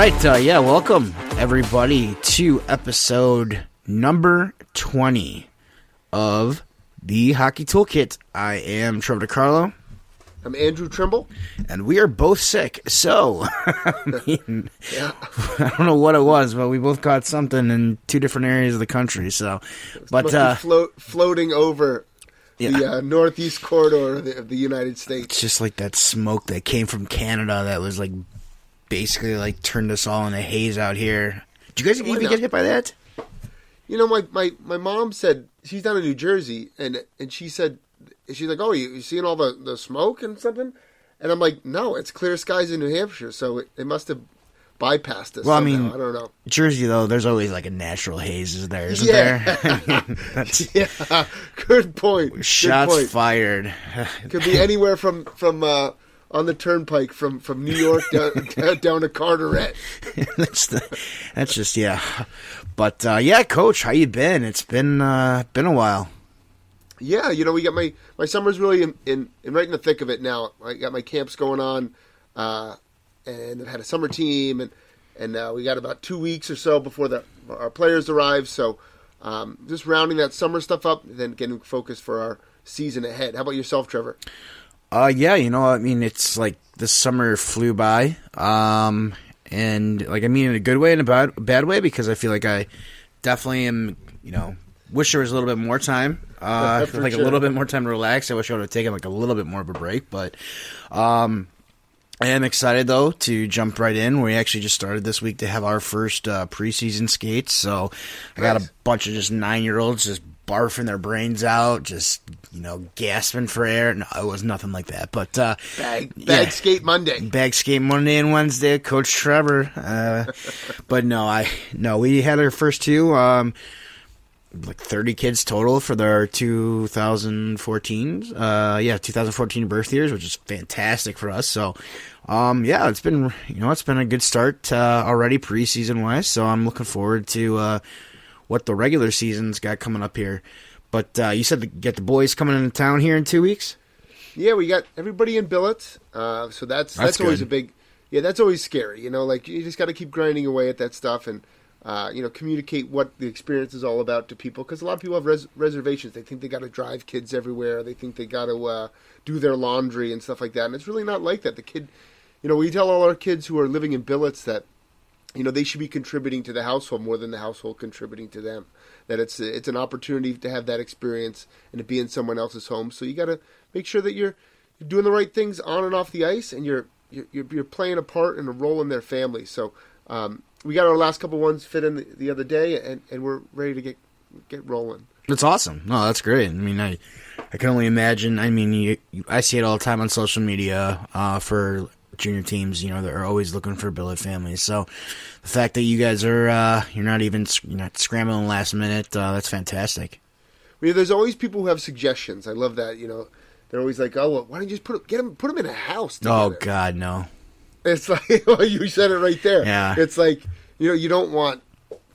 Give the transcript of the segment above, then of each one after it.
right, uh, yeah, welcome everybody to episode number 20 of the Hockey Toolkit. I am Trevor DiCarlo, I'm Andrew Trimble. and we are both sick. So, I mean, Yeah. I don't know what it was, but we both got something in two different areas of the country. So, but uh, float, floating over Yeah. the uh, northeast corridor of the, of the United States. it's just like that smoke that came from Canada that was like basically like turned us all in a haze out here. Did you guys even get hit by that? You know, my, my, my mom said she's down in New Jersey, and and she said she's like, "Oh, you, you seeing all the, the smoke and something?" And I'm like, "No, it's clear skies in New Hampshire, so it, it must have bypassed us." Well, I mean- I don't know. Jersey though, there's always like a natural haze, is there? Isn't Yeah. there? That's Yeah, good point. Good shots point. fired. Could be anywhere from from uh, on the turnpike from from New York down, down to Carteret. that's the, that's just yeah. But uh, yeah, coach, how you been? It's been uh, been a while. Yeah, you know, we got my my summer's really in, in, in right in the thick of it now. I got my camps going on, uh, and I've had a summer team, and and uh, we got about two weeks or so before the our players arrive. So um, just rounding that summer stuff up, then getting focused for our season ahead. How about yourself, Trevor? Uh, yeah, you know, I mean, it's like the summer flew by, um, and like I mean, in a good way and a bad bad way because I feel like I definitely am, you know, wish there was a little bit more time, uh, like sure. a little bit more time to relax. I wish I would have taken like a little bit more of a break, but um, I am excited though to jump right in. We actually just started this week to have our first uh, preseason skates, so I got a bunch of just nine year olds just barfing their brains out, just you know gasping for air. No, it was nothing like that, but uh, Bag Yeah. skate Monday. bag skate Monday and Wednesday, Coach Trevor. Uh, but no, I no, we had our first two. Um, like 30 kids total for their 2014 uh yeah 2014 birth years which is fantastic for us so um yeah it's been you know it's been a good start uh, already preseason wise so i'm looking forward to uh what the regular season's got coming up here but uh you said to get the boys coming into town here in two weeks Yeah, we got everybody in billets, uh, so that's That's that's, always a big. Yeah, that's always scary. You know, like you just got to keep grinding away at that stuff and uh, you know communicate what the experience is all about to people because a lot of people have res- reservations. They think they got to drive kids everywhere. They think they got to uh, do their laundry and stuff like that. And it's really not like that. The kid, you know, we tell all our kids who are living in billets that you know they should be contributing to the household more than the household contributing to them that it's it's an opportunity to have that experience and to be in someone else's home so you got to make sure that you're, doing the right things on and off the ice and you're you're, you're you're playing a part and a role in their family so um, we got our last couple ones fit in the, the other day and, and we're ready to get get rolling That's awesome. No, that's great. I mean, I I can only imagine. I mean, you, you, I see it all the time on social media uh, for junior teams. You know, they're always looking for billet families. So the fact that you guys are uh, you're not even you're not scrambling last minute. Uh, that's fantastic. Mean, there's always people who have suggestions I love that you know they're always like oh well, why don't you just put get them put them in a house Oh? God, no. It's like well, you said it right there. Yeah. It's like you know you don't want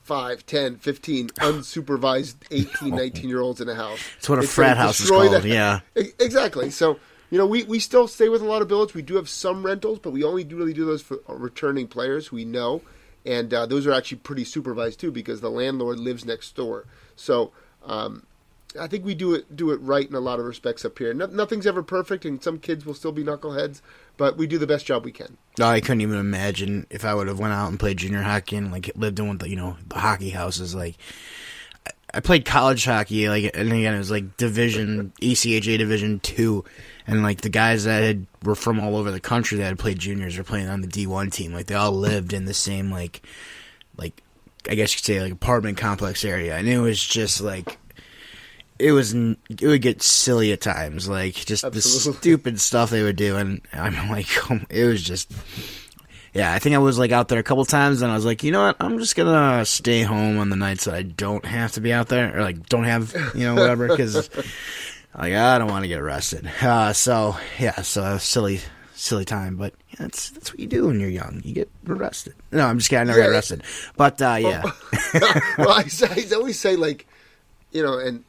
5, 10, 15 unsupervised 18, 19 year olds in a house. It's what a It's frat gonna house is called. the- Yeah. Exactly. So you know we, we still stay with a lot of billets. We do have some rentals, but we only do really do those for uh, returning players we know, and uh, those are actually pretty supervised too because the landlord lives next door. So. Um, I think we do it do it right in a lot of respects up here. No, nothing's ever perfect, and some kids will still be knuckleheads, but we do the best job we can. I couldn't even imagine if I would have went out and played junior hockey and like lived in one of the you know the hockey houses. Like I- played college hockey, like and again it was like division ECHA Division two, and like the guys that had were from all over the country that had played juniors were playing on the D one team. Like they all lived in the same like like I guess you could say like apartment complex area, and it was just like it was it would get silly at times, like just the stupid stuff they would do, and I'm like, oh, it was just. Yeah, I think I was like out there a couple times, and I was like, you know what? I'm just gonna stay home on the nights that I don't have to be out there, or like don't have, you know, whatever, because like I don't want to get arrested. Uh, so yeah, so silly, silly time, but yeah, that's that's what you do when you're young. You get arrested. No, I'm just kidding. I never got arrested, but uh, yeah, well, I, I always say like, you know, and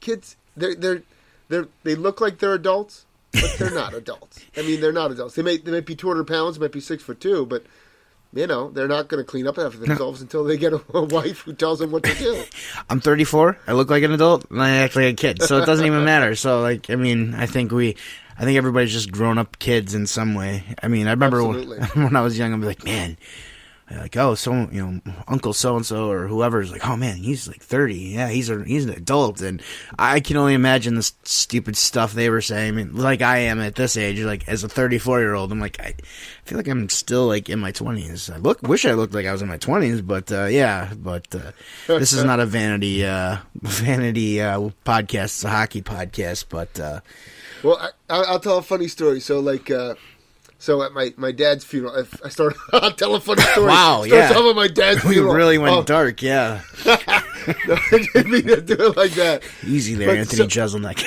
kids, they're they're they they look like they're adults, but they're not adults. I mean, they're not adults. They may they might be two hundred pounds, might be six foot two, but you know, they're not going to clean up after themselves until they get a, a wife who tells them what to do. I'm 34. I look like an adult, and I act like a kid. So it doesn't even matter. So like, I mean, I think we, I think everybody's just grown up kids in some way. I mean, I remember when, when I was young, I'm like, man, like oh, so you know, Uncle so and so or whoever's like, oh man, he's like 30. Yeah, he's a he's an adult, and I can only imagine the stupid stuff they were saying. I mean, like I am at this age, like as a 34 year old, I'm like, I feel like I'm still like in my 20s. I look, wish I looked like I was in my 20s, but uh, yeah, but uh, this is not a vanity uh, vanity uh, podcast. It's a hockey podcast, but uh, Well, I, I'll I'll tell a funny story. So, like, uh, so at my, my dad's funeral, I, I started a funny story. Wow, Start yeah. my dad's we funeral. really went Oh, dark. Yeah, no, I didn't mean to do it like that. easy there, But Anthony so- Jeselnik.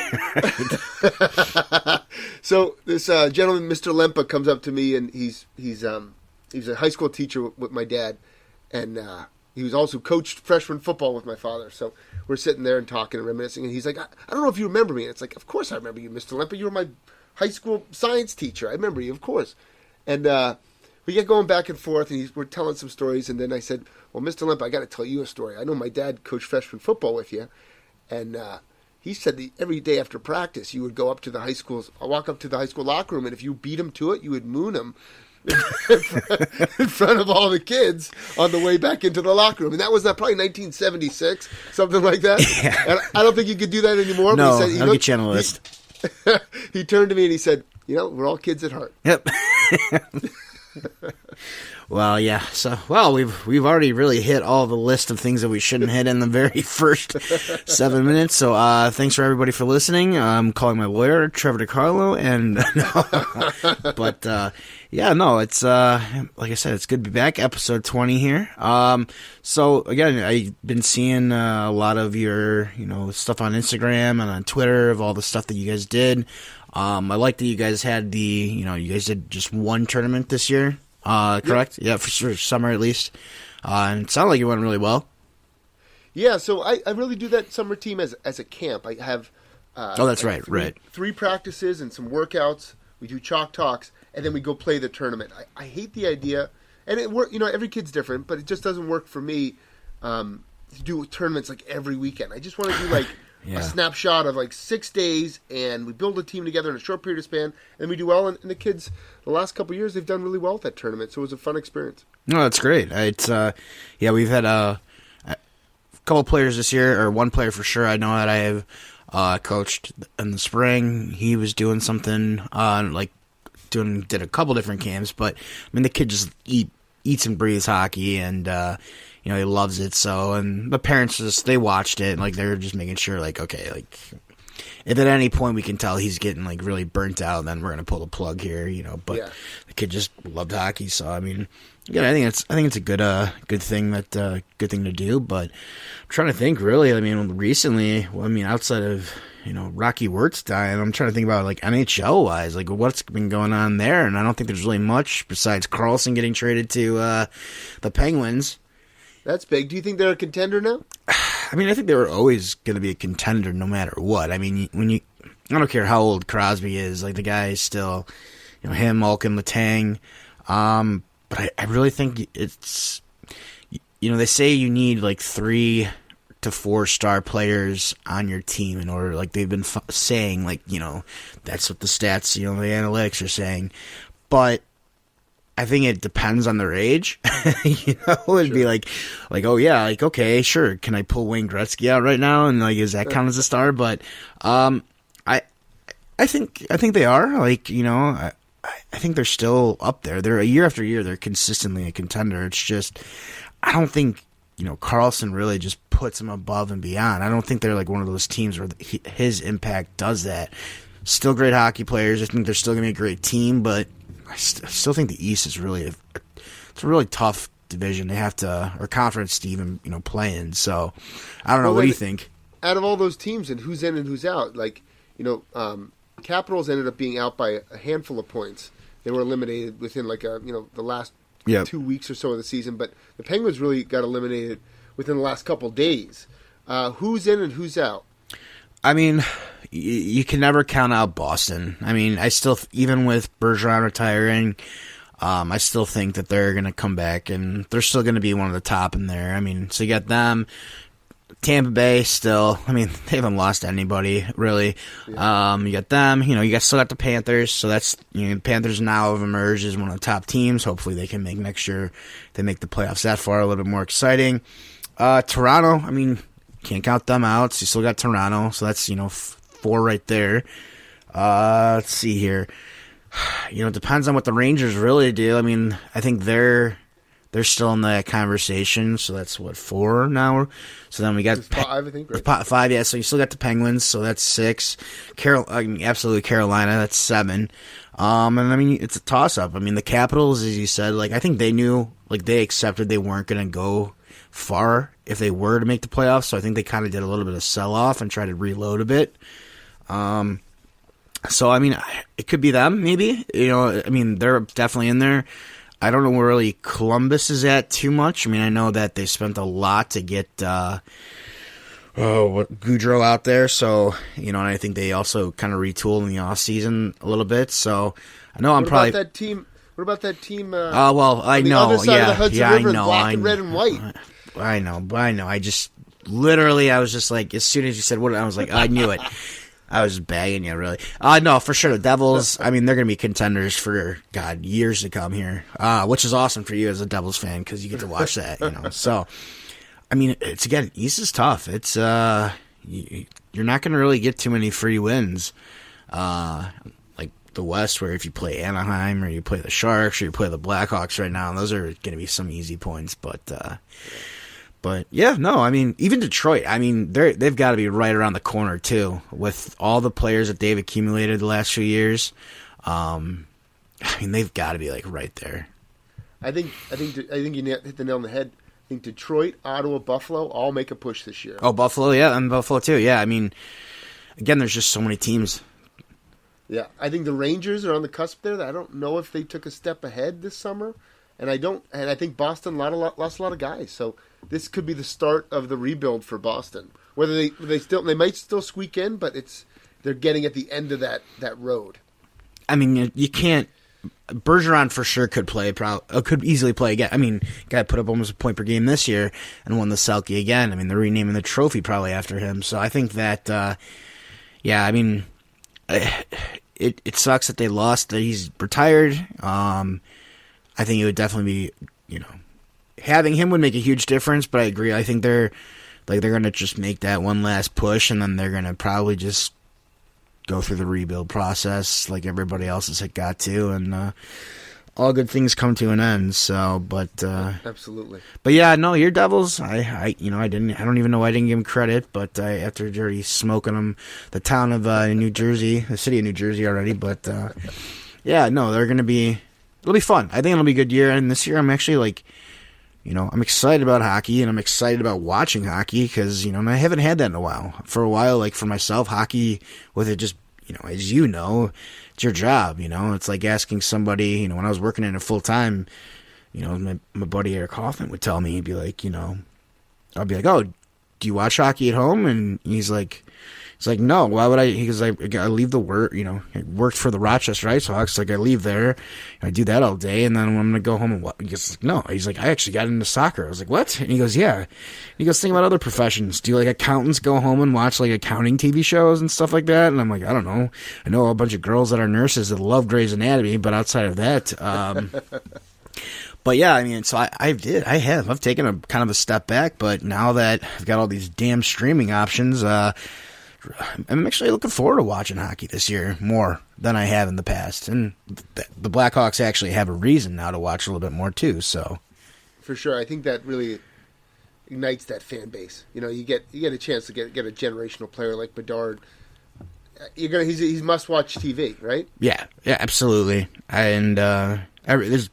So this uh, gentleman, Mr. Lempa, comes up to me, and he's he's um he's a high school teacher with, with my dad, and uh, he was also coached freshman football with my father. So we're sitting there and talking and reminiscing, and he's like, I, I don't know if you remember me. And it's like, of course I remember you, Mr. Lempa. You were my high school science teacher. I remember you, of course. And uh, we get going back and forth, and he's, we're telling some stories, and then I said, well, Mr. Limp, I got to tell you a story. I know my dad coached freshman football with you, and uh, he said that every day after practice, you would go up to the high school's, walk up to the high school locker room, and if you beat him to it, you would moon him in front of all the kids on the way back into the locker room. And that was uh, probably 1976, something like that. Yeah. And I don't think you could do that anymore. no, he said, he I'll looked- get you on the list. He, turned to me and he said, "You know, we're all kids at heart." Yep. well, yeah. So, well, we've we've already really hit all the list of things that we shouldn't hit in the very first seven minutes. So, uh, thanks for everybody for listening. I'm calling my lawyer, Trevor DiCarlo, and but uh, yeah, no, it's uh, like I said, it's good to be back. Episode 20 here. Um, so again, I've been seeing uh, a lot of your you know stuff on Instagram and on Twitter of all the stuff that you guys did. Um, I like that you guys had the, you know, you guys did just one tournament this year, uh, correct? Yeah, for, for summer at least. Uh, and it sounded like it went really well. Yeah, so I, I really do that summer team as as a camp. I have uh, Oh, that's like right, three, right. Three practices and some workouts. We do chalk talks, and then we go play the tournament. I, I hate the idea, and it work. You know, every kid's different, but it just doesn't work for me um, to do tournaments like every weekend. I just want to do like Yeah. a snapshot of like six days, and we build a team together in a short period of span, and we do well. And, and the kids, the last couple of years, they've done really well at that tournament, so it was a fun experience. No, that's great. It's, uh, yeah, we've had uh, a couple players this year, or one player for sure. I know that I have uh, coached in the spring. He was doing something, uh, like doing, did a couple different camps, but I mean, the kid just eat, eats and breathes hockey, and uh, you know he loves it. So, and the parents just they watched it, and like they're just making sure, like, okay, like if at any point we can tell he's getting like really burnt out, then we're gonna pull the plug here, you know. But Yeah. the kid just loved hockey, so I mean, yeah, I think it's I think it's a good uh good thing that uh good thing to do. But I'm trying to think really, I mean, recently, well, I mean, outside of you know Rocky Wirtz dying, I'm trying to think about like NHL wise, like what's been going on there, and I don't think there's really much besides Karlsson getting traded to uh the Penguins. That's big. Do you think they're a contender now? I mean, I think they were always going to be a contender no matter what. I mean, when you, I don't care how old Crosby is, like the guy is still, you know, him, Malkin, Letang. Um, but I, I really think it's, you know, they say you need like three to four star players on your team in order, like they've been f- saying, like, you know, that's what the stats, you know, the analytics are saying. But I think it depends on their age. you know, it'd be like, like, oh yeah, like okay, sure. Can I pull Wayne Gretzky out right now? And like, is that count as a star? But, um, I, I think, I think they are. Like, you know, I, I think they're still up there. They're a year after year. They're consistently a contender. It's just, I don't think you know Karlsson really just puts them above and beyond. I don't think they're like one of those teams where he, his impact does that. Still great hockey players. I think they're still going to be a great team, but I, st- I still think the East is really a, it's a really tough division. They have to or conference to even you know play in. So I don't know. Well, what do you think? out of all those teams and who's in and who's out, like you know, um, Capitals ended up being out by a handful of points. They were eliminated within like a you know the last Yep. two weeks or so of the season, but the Penguins really got eliminated within the last couple days. Uh, who's in and who's out? I mean, y- you can never count out Boston. I mean, I still, even with Bergeron retiring, Um, I still think that they're going to come back and they're still going to be one of the top in there. I mean, so you got them, Tampa Bay still. I mean, they haven't lost anybody really. Yeah. Um, you got them. You know, you got still got the Panthers. So that's you know, the Panthers now have emerged as one of the top teams. Hopefully, they can make next year. They make the playoffs that far a little bit more exciting. Uh, Toronto. I mean, can't count them out. So you still got Toronto. So that's you know f- four right there. Uh, let's see here. You know, it depends on what the Rangers really do. I mean, I think they're they're still in that conversation. So that's what four now. So then we got five, I think. Right? Five, yeah. So you still got the Penguins. So that's six. Carol, I mean, absolutely Carolina. That's seven. Um, and I mean, it's a toss up. I mean, the Capitals, as you said, like I think they knew, like they accepted they weren't going to go far if they were to make the playoffs. So I think they kind of did a little bit of sell off and tried to reload a bit. Um, so I mean, it could be them, maybe. You know, I mean, they're definitely in there. I don't know where really Columbus is at too much. I mean, I know that they spent a lot to get uh, oh Gaudreau out there, so you know, and I think they also kind of retooled in the off season a little bit. So I know I'm what probably that team. What about that team? Uh, uh well, I know, yeah, yeah, River, I know, black I and red and white. I know, I know. I just literally, I was just like, as soon as you said what, I was like, I knew it. I was bagging you, really. Uh, no, for sure. The Devils, I mean, they're going to be contenders for, God, years to come here, uh, which is awesome for you as a Devils fan because you get to watch that, you know. So, I mean, it's again, East is tough. It's, uh, you, are not going to really get too many free wins. Uh, like the West, where if you play Anaheim or you play the Sharks or you play the Blackhawks right now, those are going to be some easy points. But, uh, but yeah, no, I mean, even Detroit, I mean, they're they've got to be right around the corner too, with all the players that they've accumulated the last few years. Um, I mean, they've got to be like right there. I think I think I think you hit the nail on the head. I think Detroit, Ottawa, Buffalo all make a push this year. Oh, Buffalo, yeah, and Buffalo too. Yeah, I mean, again, there's just so many teams. Yeah, I think the Rangers are on the cusp there. I don't know if they took a step ahead this summer, and I don't. And I think Boston a lot, a lot, lost a lot of guys. So this could be the start of the rebuild for Boston. Whether they they still they might still squeak in, but it's they're getting at the end of that that road. I mean, you, can't. Bergeron for sure could play, pro- uh, could easily play again. I mean, guy put up almost a point per game this year and won the Selke again. I mean, they're renaming the trophy probably after him. So I think that, uh, yeah, I mean, it it sucks that they lost that he's retired. Um, I think it would definitely be, you know, having him would make a huge difference. But I agree. I think they're like they're gonna just make that one last push, and then they're gonna probably just go through the rebuild process like everybody else has got to, and uh, all good things come to an end. So, but uh, absolutely. But yeah, no, your Devils. I, I, you know, I didn't. I don't even know why I didn't give him credit. But I, after already smoking them, the town of uh, New Jersey, the city of New Jersey already. But uh, yeah, no, they're gonna be. It'll be fun. I think it'll be a good year. And this year, I'm actually like you know, I'm excited about hockey and I'm excited about watching hockey because, you know, I haven't had that in a while. For a while, like for myself, hockey, with it just, you know, as you know, it's your job, you know, it's like asking somebody, you know, when I was working in it full time, you know, my, my buddy Eric Hoffman would tell me, he'd be like, you know, I'd be like, oh, do you watch hockey at home? And he's like, it's like, no, why would I? Because I, I leave the work, you know, I worked for the Rochester Ice Hawks. Like, I leave there, I do that all day, and then I'm going to go home and what? He goes, no. He's like, I actually got into soccer. I was like, what? And he goes, yeah. He goes, think about other professions. Do like accountants go home and watch like accounting TV shows and stuff like that? And I'm like, I don't know. I know a bunch of girls that are nurses that love Grey's Anatomy, but outside of that, um, but yeah, I mean, so I, I did, I have, I've taken a kind of a step back, but now that I've got all these damn streaming options, uh, I'm actually looking forward to watching hockey this year more than I have in the past, and the Blackhawks actually have a reason now to watch a little bit more too. So, for sure, I think that really ignites that fan base. You know, you get you get a chance to get get a generational player like Bedard. You're gonna he's he's must watch TV, right? Yeah, yeah, absolutely. And uh, every, there's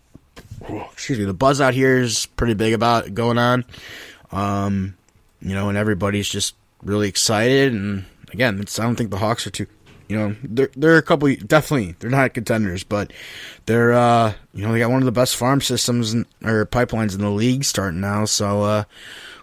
excuse me, the buzz out here is pretty big about going on. Um, you know, and everybody's just really excited and again, I don't think the Hawks are too. You know, they're they're a couple definitely they're not contenders, but they're uh you know they got one of the best farm systems in, or pipelines in the league starting now. So uh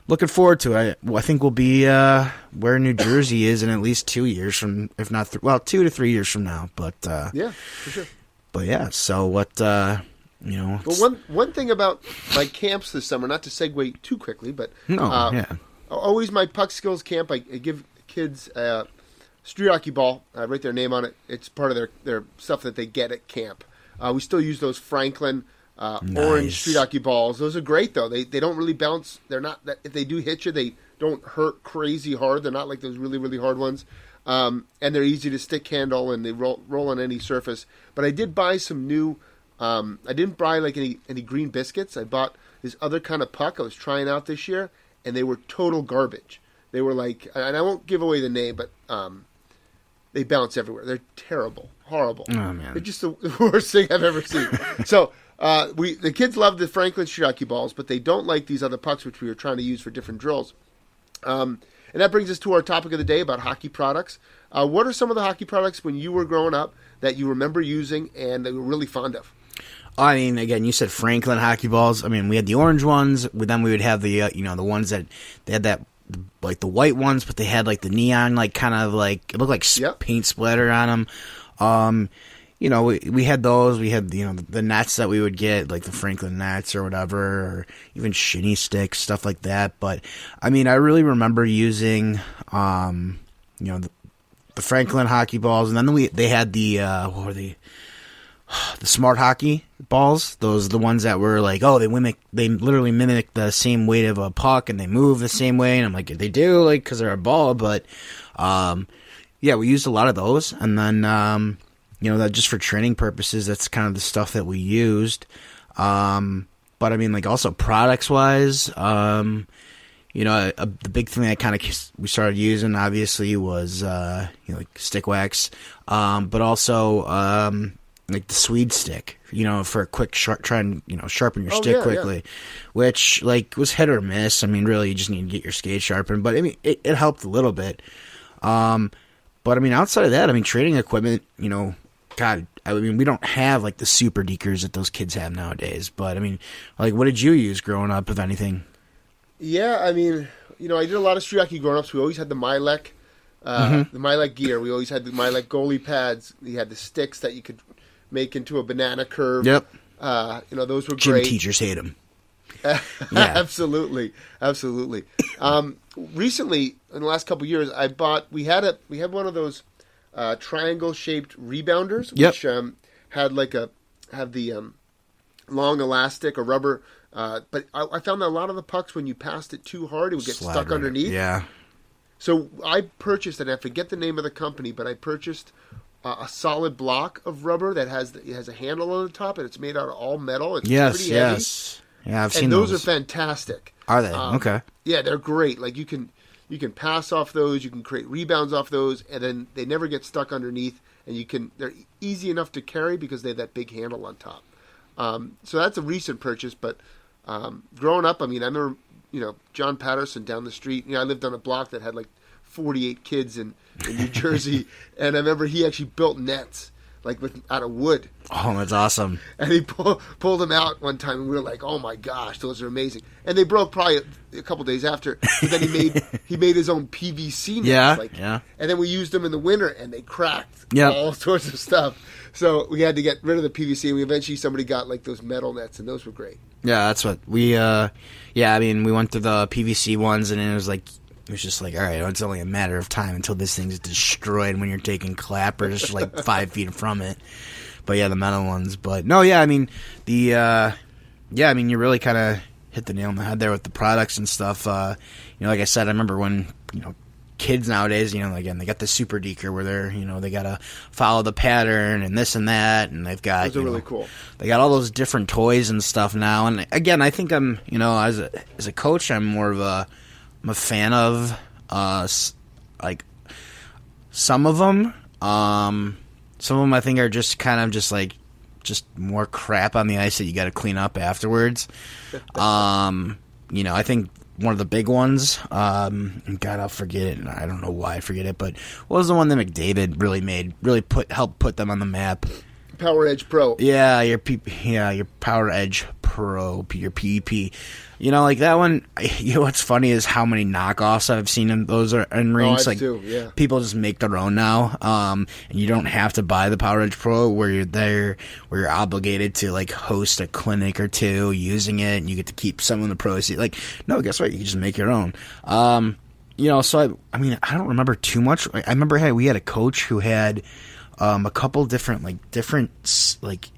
looking forward to it. I, I think we'll be uh where New Jersey is in at least two years from, if not th- well two to three years from now. But uh yeah, for sure. But yeah, so what? uh You know, But one one thing about my camps this summer, not to segue too quickly, but no, uh, yeah, always my puck skills camp. I, I give kids a street hockey ball. I write their name on it. It's part of their their stuff that they get at camp. Uh, we still use those Franklin uh, orange street hockey balls. Those are great though. They they don't really bounce. They're not that if they do hit you, they don't hurt crazy hard. They're not like those really really hard ones. Um, and they're easy to stick handle and they roll roll on any surface. But I did buy some new. Um, I didn't buy like any any green biscuits. I bought this other kind of puck I was trying out this year, and they were total garbage. They were like, and I won't give away the name, but um, they bounce everywhere. They're terrible, horrible. Oh, man. They're just the worst thing I've ever seen. so uh, we the kids love the Franklin street hockey balls, but they don't like these other pucks, which we were trying to use for different drills. Um, and that brings us to our topic of the day about hockey products. Uh, what are some of the hockey products when you were growing up that you remember using and that you were really fond of? I mean, again, you said Franklin hockey balls. I mean, we had the orange ones, but then we would have the uh, you know the ones that they had that like the white ones, but they had like the neon like kind of like it looked like Yep. paint splatter on them. Um, you know, we we had those. We had you know the, the nets that we would get like the Franklin nets or whatever, or even shinny sticks, stuff like that. But I mean, I really remember using um, you know the, the Franklin hockey balls, and then we they had the uh, what were they? the smart hockey balls those are the ones that were like oh they mimic they literally mimic the same weight of a puck and they move the same way. And i'm like they do like because they're a ball. But um yeah we used a lot of those. And then um you know that just for training purposes that's kind of the stuff that we used. Um but i mean like also products wise um you know, a, the big thing that kind of we started using obviously was uh, you know, like stick wax, um, but also um, like the Swede stick. You know, for a quick sharp, try and you know sharpen your Oh, stick yeah, quickly, which like was hit or miss. I mean, really, you just need to get your skate sharpened. But I mean, it, it helped a little bit. Um, but I mean, outside of that, I mean, training equipment. You know, God, I mean, we don't have like the super dekers that those kids have nowadays. But I mean, like, what did you use growing up, if anything? Yeah, I mean, you know, I did a lot of street hockey growing up, so we always had the Mylec, uh, Mm-hmm. the Mylec gear. We always had the Mylec goalie pads. We had the sticks that you could make into a banana curve. Yep. Uh, you know, those were Gym great. teachers hate them. absolutely, absolutely. Um, recently, in the last couple years, I bought. We had a we had one of those uh, triangle shaped rebounders, Yep. which um, had like a have the um, long elastic or rubber. Uh, but I, I found that a lot of the pucks, when you passed it too hard, it would get Slide stuck right- underneath. Yeah. So I purchased, and I forget the name of the company, but I purchased uh, a solid block of rubber that has the, it has a handle on the top, and it's made out of all metal. It's Yes. pretty heavy, Yes. Yeah, I've seen and those, those. are fantastic. Are they? Um, okay. Yeah, they're great. Like you can you can pass off those, you can create rebounds off those, and then they never get stuck underneath. And you can they're easy enough to carry because they have that big handle on top. Um, so that's a recent purchase. But um, growing up, I mean, I remember you know John Patterson down the street. You know, I lived on a block that had like 48 kids in, in New Jersey, and I remember he actually built nets like with out of wood. Oh, that's awesome. And he pull, pulled them out one time, and we were like, "Oh my gosh, those are amazing!" And they broke probably a, a couple days after. But then he made he made his own PVC nets, Yeah, like, yeah. And then we used them in the winter, and they cracked. Yep. all sorts of stuff. So we had to get rid of the PVC, and we eventually somebody got like those metal nets, and those were great. Yeah, that's what we. uh Yeah, I mean, we went through the PVC ones, and it was like it was just like, all right, it's only a matter of time until this thing's destroyed when you're taking clap or just like five feet from it. But yeah, the metal ones. But no, yeah, I mean the. uh Yeah, I mean you really kind of hit the nail on the head there with the products and stuff. Uh You know, like I said, I remember when you know kids nowadays, you know, again, they got the super deker where they're, you know, they gotta follow the pattern and this and that, and they've got, Those are you know, really cool. they got all those different toys and stuff now. And again, I think I'm, you know, as a as a coach, I'm more of a I'm a fan of uh like some of them. Um, some of them I think are just kind of just like just more crap on the ice that you got to clean up afterwards. um, you know, I think one of the big ones. Um, God, I'll forget it. and I don't know why I forget it, but what was the one that McDavid really made? Really put helped put them on the map. Power Edge Pro. Yeah, your P- yeah, your Power Edge Pro, your PEP. You know, like that one. You know what's funny is how many knockoffs I've seen in those are in rings. I like do, yeah. people just make their own now, um, and you don't have to buy the Power Edge Pro where you're there, where you're obligated to like host a clinic or two using it, and you get to keep some of the proceeds. Like, no, guess what? You can just make your own. Um, you know, so I, I mean, I don't remember too much. I remember hey, we had a coach who had um, a couple different like different like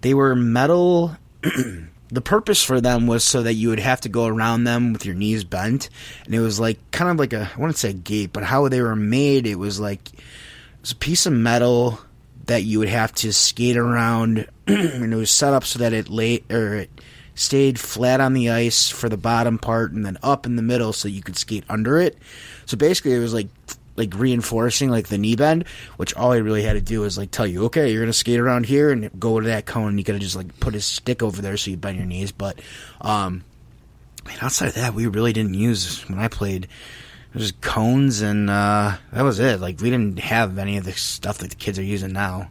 they were metal. the purpose for them was so that you would have to go around them with your knees bent, and it was like kind of like a I wouldn't say a gate, but how they were made, it was like it was a piece of metal that you would have to skate around, and it was set up so that it lay or it stayed flat on the ice for the bottom part, and then up in the middle so you could skate under it. So basically, it was like like reinforcing like the knee bend, which all he really had to do was like tell you, okay, you're gonna skate around here and go to that cone. And you gotta just like put his stick over there so you bend your knees. But um, I mean, outside of that, we really didn't use when I played. It was cones and uh, that was it. Like we didn't have any of the stuff that the kids are using now.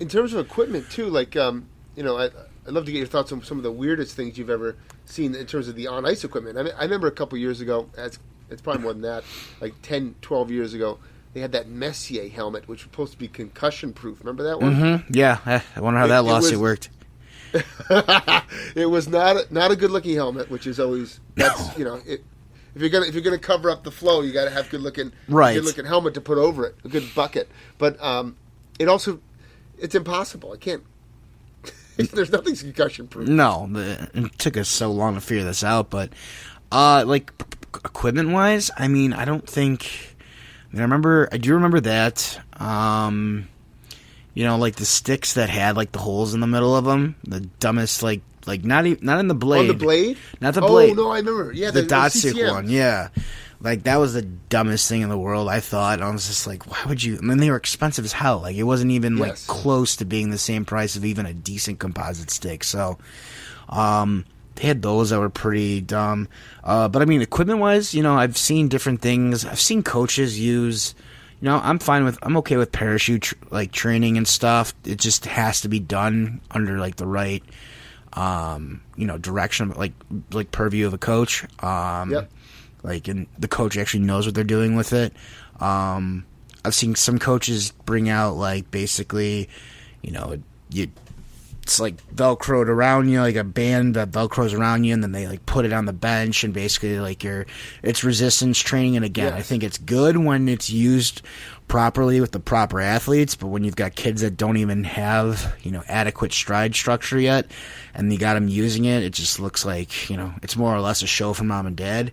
In terms of equipment too, like um, you know, I, I'd love to get your thoughts on some of the weirdest things you've ever seen in terms of the on ice equipment. I, mean, I remember a couple years ago, it's, it's probably more than that, like 10, 12 years ago, they had that Messier helmet, which was supposed to be concussion proof. Remember that one? Mm-hmm. Yeah, I wonder how It- that lawsuit was- worked. it was not a, not a good looking helmet, which is always that's you know it, if you're gonna if you're gonna cover up the flow, you got to have good looking Right. good looking helmet to put over it, a good bucket. But um, it also it's impossible. I can't. There's nothing concussion proof. No, it took us so long to figure this out, but uh, like equipment wise, I mean, I don't think. I mean, I remember. I do remember that. Um, you know, like the sticks that had like the holes in the middle of them. The dumbest, like, like not even not in the blade. On the blade, Not the blade. oh, no, I remember. Yeah, the, the, dot the stick one, yeah. Like that was the dumbest thing in the world. I thought. I was just like, why would you? I mean, they were expensive as hell. Like it wasn't even like close to being the same price of even a decent composite stick. So, um, they had those that were pretty dumb. Uh, but I mean, equipment wise, you know, I've seen different things. I've seen coaches use. You know, I'm fine with. I'm okay with parachute tr- like training and stuff. It just has to be done under like the right, um, you know, direction, like like purview of a coach. Um, Yep. like and the coach actually knows what they're doing with it. Um, I've seen some coaches bring out like basically, you know, you it's like velcroed around you, like a band that velcros around you, and then they like put it on the bench, and basically like your it's resistance training. And again, I think it's good when it's used properly with the proper athletes, but when you've got kids that don't even have you know adequate stride structure yet, and you got them using it, it just looks like you know it's more or less a show for mom and dad.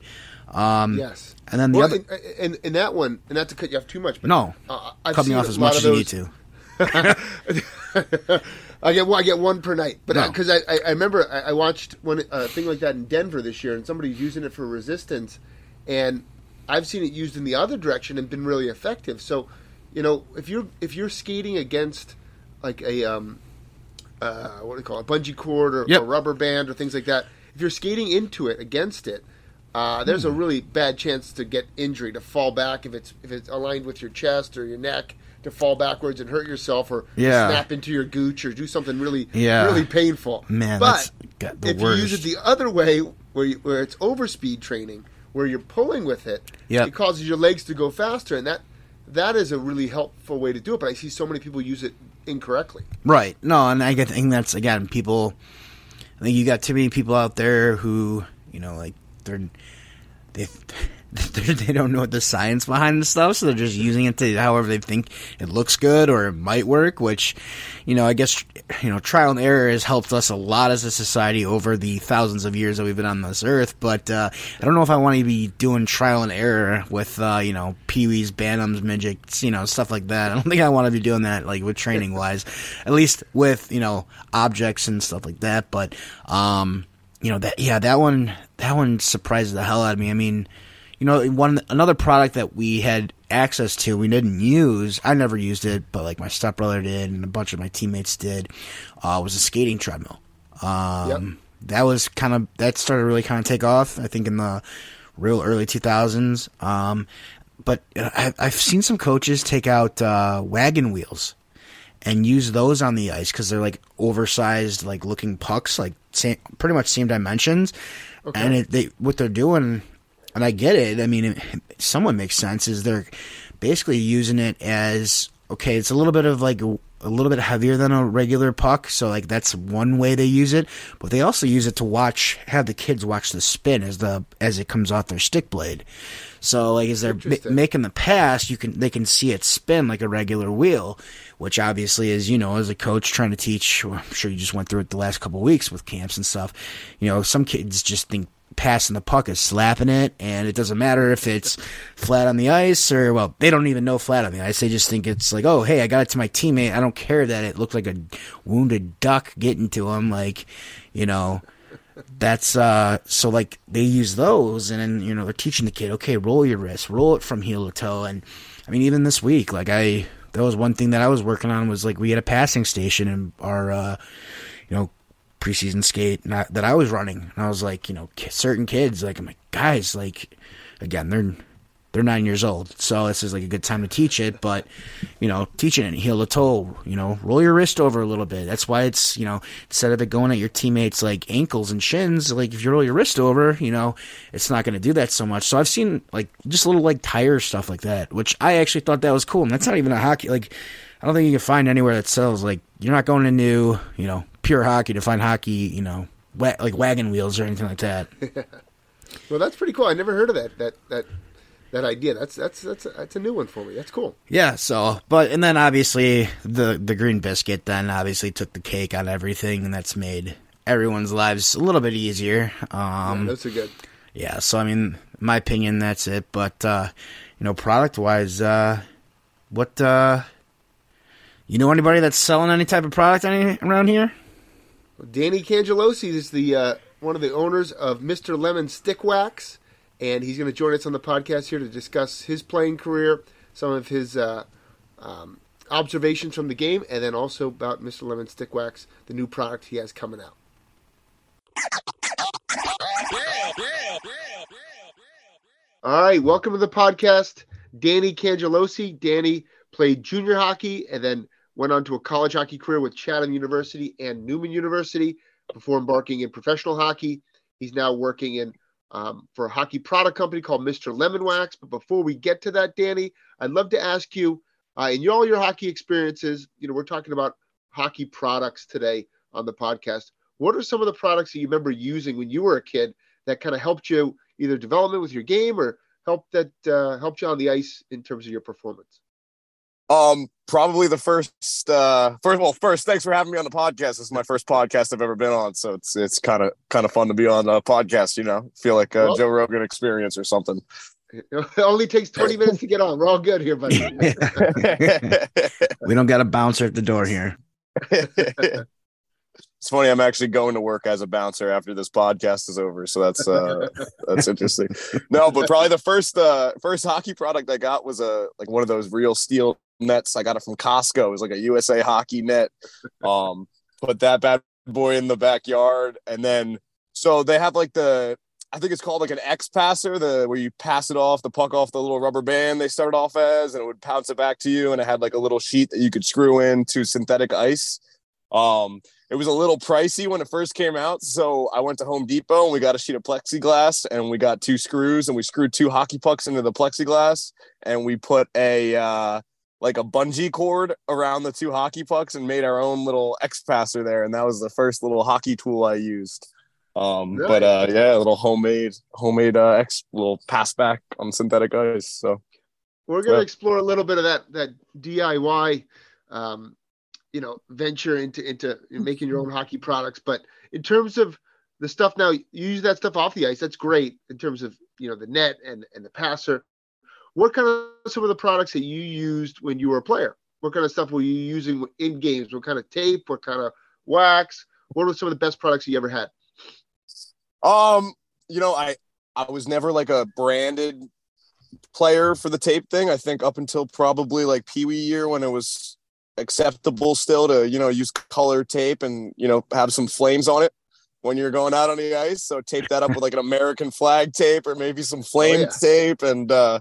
Um, Yes. and then the well, other and, and, and that one, and not to cut you off too much, but no, uh, I've cut me off as much as you need to. I get well, I get one per night, but No. because I, I, I remember I, I watched one uh, thing like that in Denver this year, and somebody's using it for resistance, and I've seen it used in the other direction and been really effective. So, you know, if you're if you're skating against like a um, uh, what do you call it, bungee cord or, Yep. or rubber band or things like that, if you're skating into it against it, uh, there's a Hmm. really bad chance to get injury, to fall back if it's if it's aligned with your chest or your neck, to fall backwards and hurt yourself or Yeah. snap into your gooch or do something really Yeah. really painful. Man, but if you use it the other way, where you, where it's overspeed training, where you're pulling with it, Yep. it causes your legs to go faster, and that that is a really helpful way to do it. But I see so many people use it incorrectly. Right. No, and I get- think that's again people. I think you got too many people out there who you know like they're they they're, they don't know the science behind the stuff, so they're just using it to however they think it looks good or it might work. Which you know I guess you know trial and error has helped us a lot as a society over the thousands of years that we've been on this earth. But uh, I don't know if I want to be doing trial and error with uh, you know peewees, bantams, midgets, you know stuff like that. I don't think I want to be doing that like with training wise, at least with you know objects and stuff like that. But um, you know that yeah that one that one surprised the hell out of me. I mean, you know one another product that we had access to we didn't use. I never used it, but like my stepbrother did and a bunch of my teammates did. Uh, was a skating treadmill. Um, Yep. That was kind of that started really kind of take off. I think in the real early 2000s. Um, but I, I've seen some coaches take out uh, wagon wheels and use those on the ice because they're like oversized, like looking pucks, like same, pretty much same dimensions. Okay. And it, they what they're doing, and I get it. I mean, it, somewhat makes sense. Is they're basically using it as okay. It's a little bit of like a little bit heavier than a regular puck, so like that's one way they use it. But they also use it to watch, have the kids watch the spin as the as it comes off their stick blade. So like as they're ma- making the pass, you can they can see it spin like a regular wheel, which obviously is you know as a coach trying to teach. Well, I'm sure you just went through it the last couple weeks with camps and stuff. You know, some kids just think passing the puck is slapping it, and it doesn't matter if it's flat on the ice or well, they don't even know flat on the ice. They just think it's like, oh, hey, I got it to my teammate. I don't care that it looked like a wounded duck getting to him. Like, you know, that's uh. So like they use those, and then you know they're teaching the kid, okay, roll your wrist, roll it from heel to toe, and I mean even this week, like I. That was one thing that I was working on was like we had a passing station and our, uh, you know, preseason skate that I was running. And I was like, you know, certain kids, like I'm like, guys, like again, they're they're nine years old, so this is like a good time to teach it. But you know, teaching it heel to toe, you know, roll your wrist over a little bit. That's why it's you know instead of it going at your teammates like ankles and shins, like if you roll your wrist over, you know, it's not going to do that so much. So I've seen like just little like tire stuff like that, which I actually thought that was cool. And that's not even a hockey like. I don't think you can find anywhere that sells like you're not going to new, you know, pure hockey to find hockey, you know, wa- like wagon wheels or anything like that. well, that's pretty cool. I never heard of that. That that that idea. That's that's that's a, that's a new one for me. That's cool. Yeah. So, but and then obviously the the green biscuit then obviously took the cake on everything, and that's made everyone's lives a little bit easier. Um, yeah, those are good. Yeah. So I mean, my opinion, that's it. But uh, you know, product wise, uh, what uh, you know anybody that's selling any type of product any, around here? Danny Cangelosi is the uh, one of the owners of Mr. Lemon Stick Wax, and he's going to join us on the podcast here to discuss his playing career, some of his uh, um, observations from the game, and then also about Mr. Lemon Stick Wax, the new product he has coming out. All right, welcome to the podcast, Danny Cangelosi. Danny played junior hockey and then went on to a college hockey career with Chatham University and Newman University before embarking in professional hockey. He's now working in um, for a hockey product company called Mr. Lemon Wax. But before we get to that, Danny, I'd love to ask you, uh, in all your hockey experiences, you know, we're talking about hockey products today on the podcast. What are some of the products that you remember using when you were a kid that kind of helped you either development with your game or helped that uh, helped you on the ice in terms of your performance? Um, probably the first. Uh, first, well, first, thanks for having me on the podcast. This is my first podcast I've ever been on, so it's it's kind of kind of fun to be on a podcast. You know, feel like a well, Joe Rogan experience or something. It only takes 20 minutes to get on. We're all good here, buddy. we don't got a bouncer at the door here. it's funny i'm actually going to work as a bouncer after this podcast is over so that's uh that's interesting no but probably the first uh first hockey product i got was a like one of those real steel nets i got it from costco it was like a usa hockey net um put that bad boy in the backyard and then so they have like the I think it's called like an X passer, the where you pass it off the puck off the little rubber band they started off as, and it would pounce it back to you. And it had like a little sheet that you could screw in to synthetic ice. Um, it was a little pricey when it first came out. So I went to Home Depot and we got a sheet of plexiglass and we got two screws and we screwed two hockey pucks into the plexiglass and we put a uh, like a bungee cord around the two hockey pucks and made our own little X passer there. And that was the first little hockey tool I used. Um, really? but uh, yeah, a little homemade homemade uh, X little pass back on synthetic ice. So we're gonna yeah. explore a little bit of that that DIY um, you know venture into into making your own hockey products but in terms of the stuff now you use that stuff off the ice that's great in terms of you know the net and and the passer what kind of some of the products that you used when you were a player? What kind of stuff were you using in games? What kind of tape? What kind of wax? What were some of the best products you ever had? Um you know i i was never like a branded player for the tape thing. I think up until probably like pee wee year when it was acceptable still to you know use color tape and you know have some flames on it when you're going out on the ice. So tape that up with like an American flag tape or maybe some flame oh, yeah. tape and uh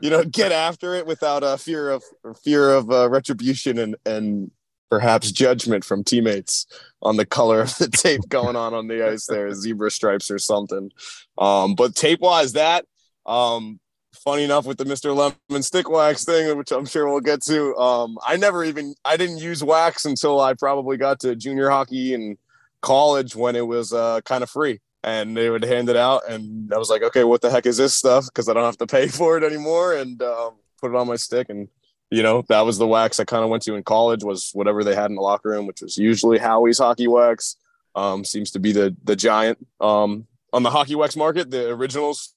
you know, get after it without a fear of fear of uh, retribution and and perhaps judgment from teammates on the color of the tape going on on the ice there, zebra stripes or something. Um, but tape wise, that um, funny enough with the Mr. Lemon stick wax thing, which I'm sure we'll get to. Um, I never even I didn't use wax until I probably got to junior hockey and college when it was uh, kind of free and they would hand it out and i was like okay what the heck is this stuff? Because i don't have to pay for it anymore and um, put it on my stick and you know that was the wax i kind of went to in college was whatever they had in the locker room which was usually howie's hockey wax um, seems to be the the giant um, on the hockey wax market the originals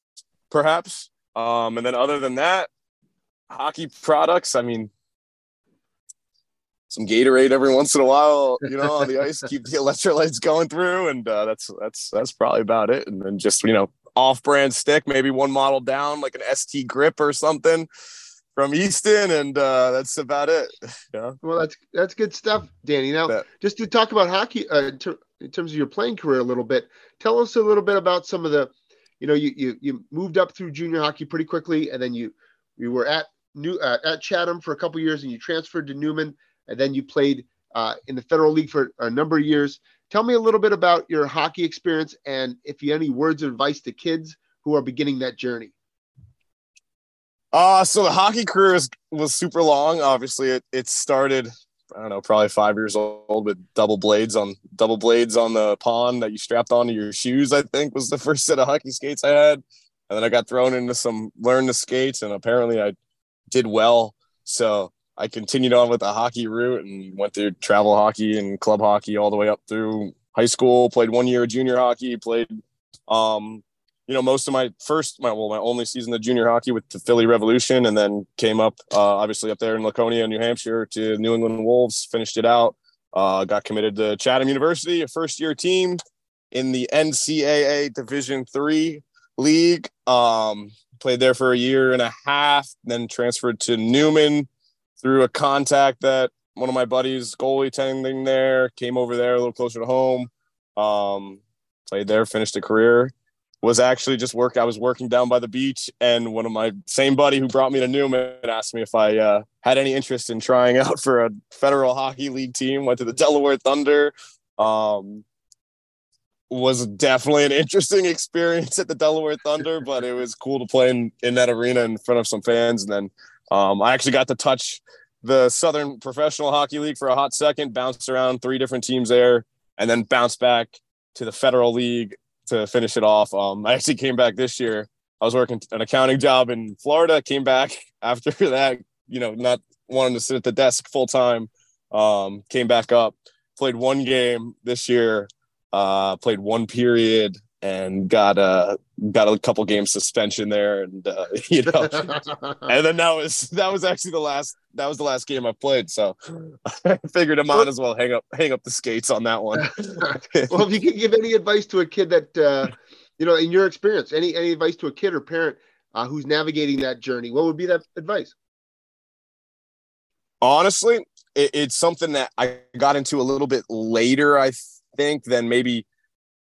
perhaps. Um, and then other than that hockey products i mean some Gatorade every once in a while, you know, on the ice, keep the electrolytes going through, and uh, that's that's that's probably about it. And then just you know, off-brand stick, maybe one model down, like an ST grip or something from Easton, and uh, that's about it. Yeah. Well, that's that's good stuff, Danny. Now, that, just to talk about hockey uh, in, ter- in terms of your playing career a little bit, tell us a little bit about some of the, you know, you you, you moved up through junior hockey pretty quickly, and then you you were at New uh, at Chatham for a couple years, and you transferred to Neumann and then you played uh, in the Federal League for a number of years. Tell me a little bit about your hockey experience and if you any words of advice to kids who are beginning that journey. Uh, so the hockey career was, was super long. Obviously, it, it started, I don't know, probably five years old with double blades on double blades on the pond that you strapped onto your shoes. I think was the first set of hockey skates I had, and then I got thrown into some learn the skates, and apparently I did well. So I continued on with the hockey route and went through travel hockey and club hockey all the way up through high school. Played one year of junior hockey. Played, um, you know, most of my first, my well, my only season of junior hockey with the Philly Revolution, and then came up, uh, obviously up there in Laconia, New Hampshire, to New England Wolves. Finished it out. Uh, got committed to Chatham University, a first year team in the NCAA Division Three league. Um, played there for a year and a half, then transferred to Neumann through a contact that one of my buddies, goalie tending there, came over there a little closer to home. Um, played there, finished a career. Was actually just work. I was working down by the beach, and one of my same buddy who brought me to Neumann asked me if I uh, had any interest in trying out for a federal hockey league team. Went to the Delaware Thunder. Um, was definitely an interesting experience at the Delaware Thunder, but it was cool to play in, in that arena in front of some fans. And then um, I actually got to touch the Southern Professional Hockey League for a hot second, bounced around three different teams there, and then bounced back to the Federal League to finish it off. Um, I actually came back this year. I was working an accounting job in Florida, came back after that, you know, not wanting to sit at the desk full time. Um, came back up, played one game this year, uh, played one period, and got a got a couple game suspension there, and uh, you know, and then that was that was actually the last that was the last game I played. So I figured I might as well hang up hang up the skates on that one. well, if you could give any advice to a kid that uh, you know, in your experience, any any advice to a kid or parent uh, who's navigating that journey, what would be that advice? Honestly, it, it's something that I got into a little bit later, I think, than maybe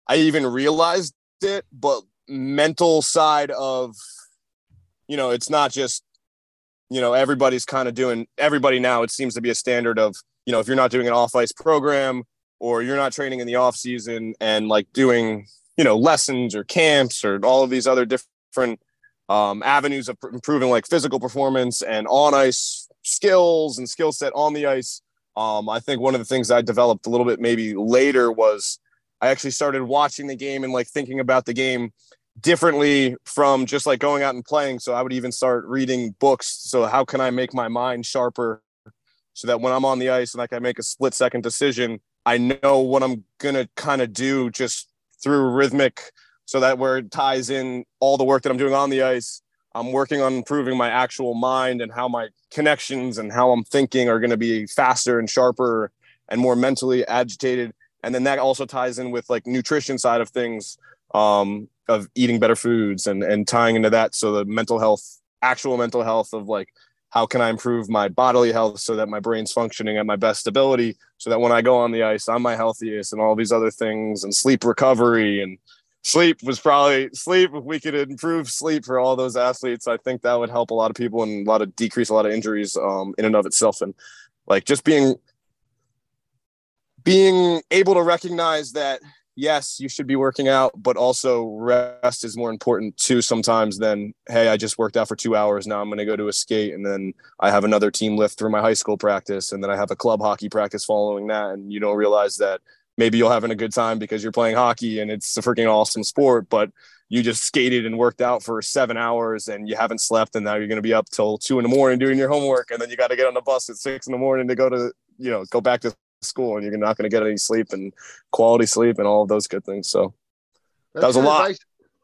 I even realized it, but mental side of, you know, it's not just, you know, everybody's kind of doing everybody now. It seems to be a standard of, you know, if you're not doing an off ice program or you're not training in the off season and like doing, you know, lessons or camps or all of these other different um, avenues of improving like physical performance and on ice skills and skill set on the ice. Um, I think one of the things I developed a little bit maybe later was I actually started watching the game and like thinking about the game differently from just like going out and playing. So I would even start reading books. So how can I make my mind sharper so that when I'm on the ice and like I make a split second decision, I know what I'm gonna kind of do just through rhythmic so that where it ties in all the work that I'm doing on the ice. I'm working on improving my actual mind and how my connections and how I'm thinking are going to be faster and sharper and more mentally agitated and then that also ties in with like nutrition side of things um, of eating better foods and and tying into that so the mental health actual mental health of like how can i improve my bodily health so that my brain's functioning at my best ability so that when i go on the ice i'm my healthiest and all these other things and sleep recovery and sleep was probably sleep. If we could improve sleep for all those athletes, I think that would help a lot of people and a lot of decrease a lot of injuries um, in and of itself. And like just being being able to recognize that yes, you should be working out, but also rest is more important too sometimes than, hey, I just worked out for two hours. Now I'm going to go to a skate. And then I have another team lift through my high school practice. And then I have a club hockey practice following that. And you don't realize that maybe you're having a good time because you're playing hockey and it's a freaking awesome sport, but you just skated and worked out for seven hours and you haven't slept. And now you're going to be up till two in the morning doing your homework. And then you got to get on the bus at six in the morning to go to, you know, go back to school and you're not going to get any sleep and quality sleep and all of those good things. So That's that was a lot. advice.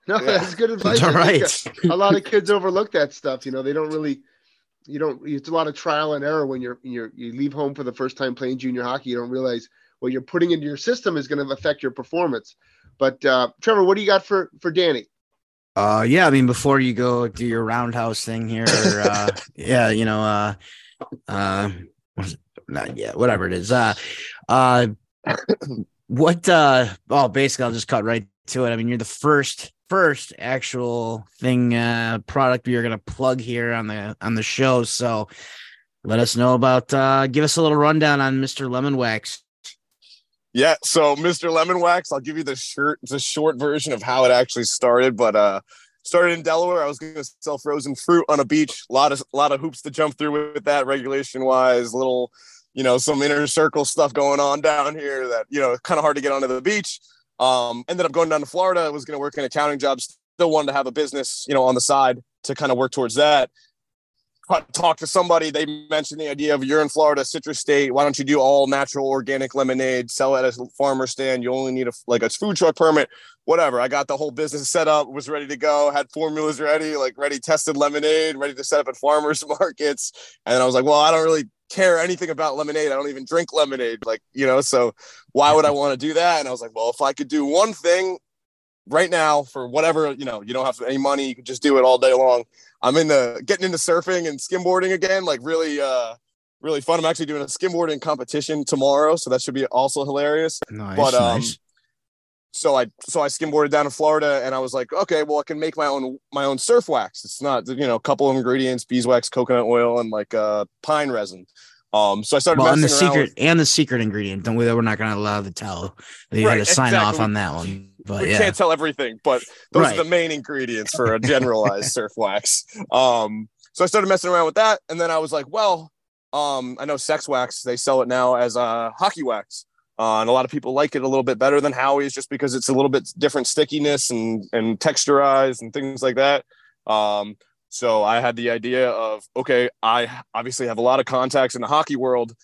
No, Yeah. that's good advice. All I think, right. uh, a lot of kids overlook that stuff. You know, they don't really. You don't. It's a lot of trial and error when you're you're you leave home for the first time playing junior hockey. You don't realize what you're putting into your system is going to affect your performance. But uh, Trevor, what do you got for for Danny? Uh, yeah, I mean, before you go do your roundhouse thing here, uh, yeah, you know, uh, uh, what is it? Not yet, whatever it is. Uh, uh, what, uh, oh, basically, I'll just cut right to it. I mean, you're the first, first actual thing, uh, product we are going to plug here on the, on the show. So let us know about, uh, give us a little rundown on Mr. Lemon Wax. Yeah, so Mr. Lemon Wax, I'll give you the short the short version of how it actually started, but uh started in Delaware. I was going to sell frozen fruit on a beach. A lot of a lot of hoops to jump through with that regulation wise, little you know, some inner circle stuff going on down here that, you know, kind of hard to get onto the beach. Um ended up going down to Florida, I was going to work in accounting jobs, still wanted to have a business, you know, on the side to kind of work towards that talk to somebody they mentioned the idea of you're in florida citrus state why don't you do all natural organic lemonade sell it at a farmer stand you only need a like a food truck permit whatever i got the whole business set up was ready to go had formulas ready like ready tested lemonade ready to set up at farmers markets and i was like well i don't really care anything about lemonade. I don't even drink lemonade like you know so why would i want to do that? And i was like well if i could do one thing right now for whatever you know you don't have any money you can just do it all day long. I'm into getting into surfing and skimboarding again like really uh really fun. I'm actually doing a skimboarding competition tomorrow so that should be also hilarious. Nice, But, um, nice. So i so i skimboarded down to florida and i was like okay well i can make my own my own surf wax it's not you know a couple of ingredients beeswax coconut oil and like uh pine resin um so i started Well, and the secret with- and the secret ingredient. Don't we? That we're not going to allow to tell. They had to sign off on that one. But we yeah, can't tell everything, but those Right. are the main ingredients for a generalized surf wax. Um, so I started messing around with that, and then I was like, well, um, I know Sex Wax they sell it now as a hockey wax, uh, and a lot of people like it a little bit better than Howie's just because it's a little bit different stickiness and and texturized and things like that. Um, so I had the idea of okay, I obviously have a lot of contacts in the hockey world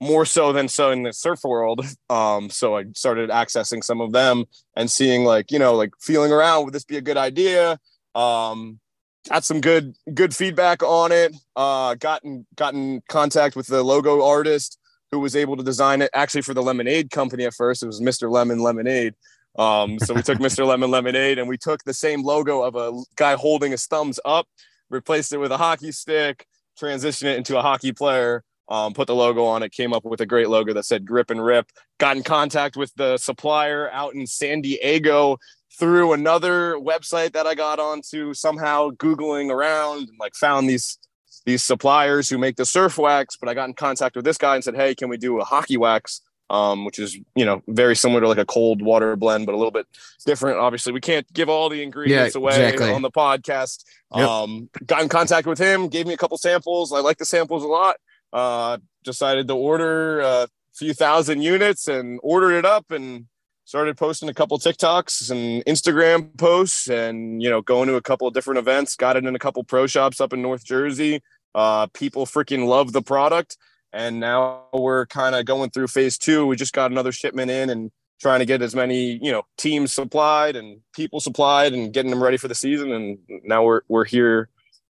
more so than so in the surf world. Um, so I started accessing some of them and seeing like, you know, like feeling around, would this be a good idea? Um, got some good, good feedback on it. Uh, gotten, gotten contact with the logo artist who was able to design it actually for the lemonade company at first. It was Mr. Lemon Lemonade. Um, so we took Mr. Lemon Lemonade and we took the same logo of a guy holding his thumbs up, replaced it with a hockey stick, transitioned it into a hockey player, um, put the logo on it, came up with a great logo that said grip and rip. Got in contact with the supplier out in San Diego through another website that I got onto somehow Googling around and like found these these suppliers who make the surf wax, but I got in contact with this guy and said, Hey, can we do a hockey wax? Um, which is, you know, very similar to like a cold water blend, but a little bit different. Obviously, we can't give all the ingredients away exactly. on the podcast. Yep. Um, got in contact with him, gave me a couple samples. I like the samples a lot. Uh, decided to order a few thousand units and ordered it up and started posting a couple TikToks and Instagram posts and, you know, going to a couple of different events, got it in a couple pro shops up in North Jersey. Uh, people freaking love the product. And now we're kind of going through phase two. We just got another shipment in and trying to get as many, you know, teams supplied and people supplied and getting them ready for the season. And now we're, we're here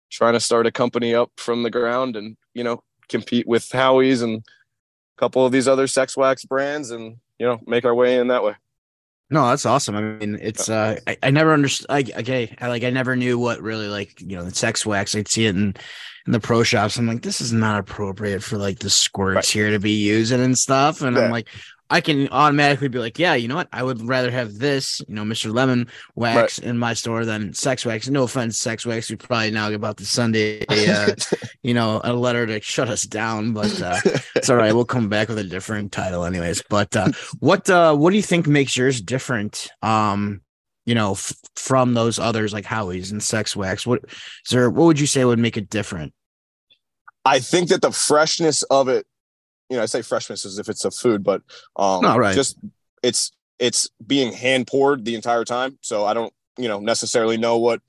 trying to start a company up from the ground and, you know, compete with Howie's and a couple of these other sex wax brands and, you know, make our way in that way. No, that's awesome. I mean, it's uh, I, I never understood. Like, okay, I like I never knew what really like you know the sex wax. I'd see it in in the pro shops. I'm like, this is not appropriate for like the squirts Right. here to be using and stuff. And I'm like, I can automatically be like, yeah, you know what? I would rather have this, you know, Mr. Lemon wax right. in my store than sex wax. No offense, sex wax. We probably now get about the Sunday, uh, you know, a letter to shut us down, but uh, it's all right. We'll come back with a different title, anyways. But uh, what uh, what do you think makes yours different? Um, you know, f- from those others like Howie's and Sex Wax. What is there? What would you say would make it different? I think that the freshness of it you know, I say freshness as if it's a food, but um, no, right. just it's it's being hand poured the entire time. So I don't, you know, necessarily know what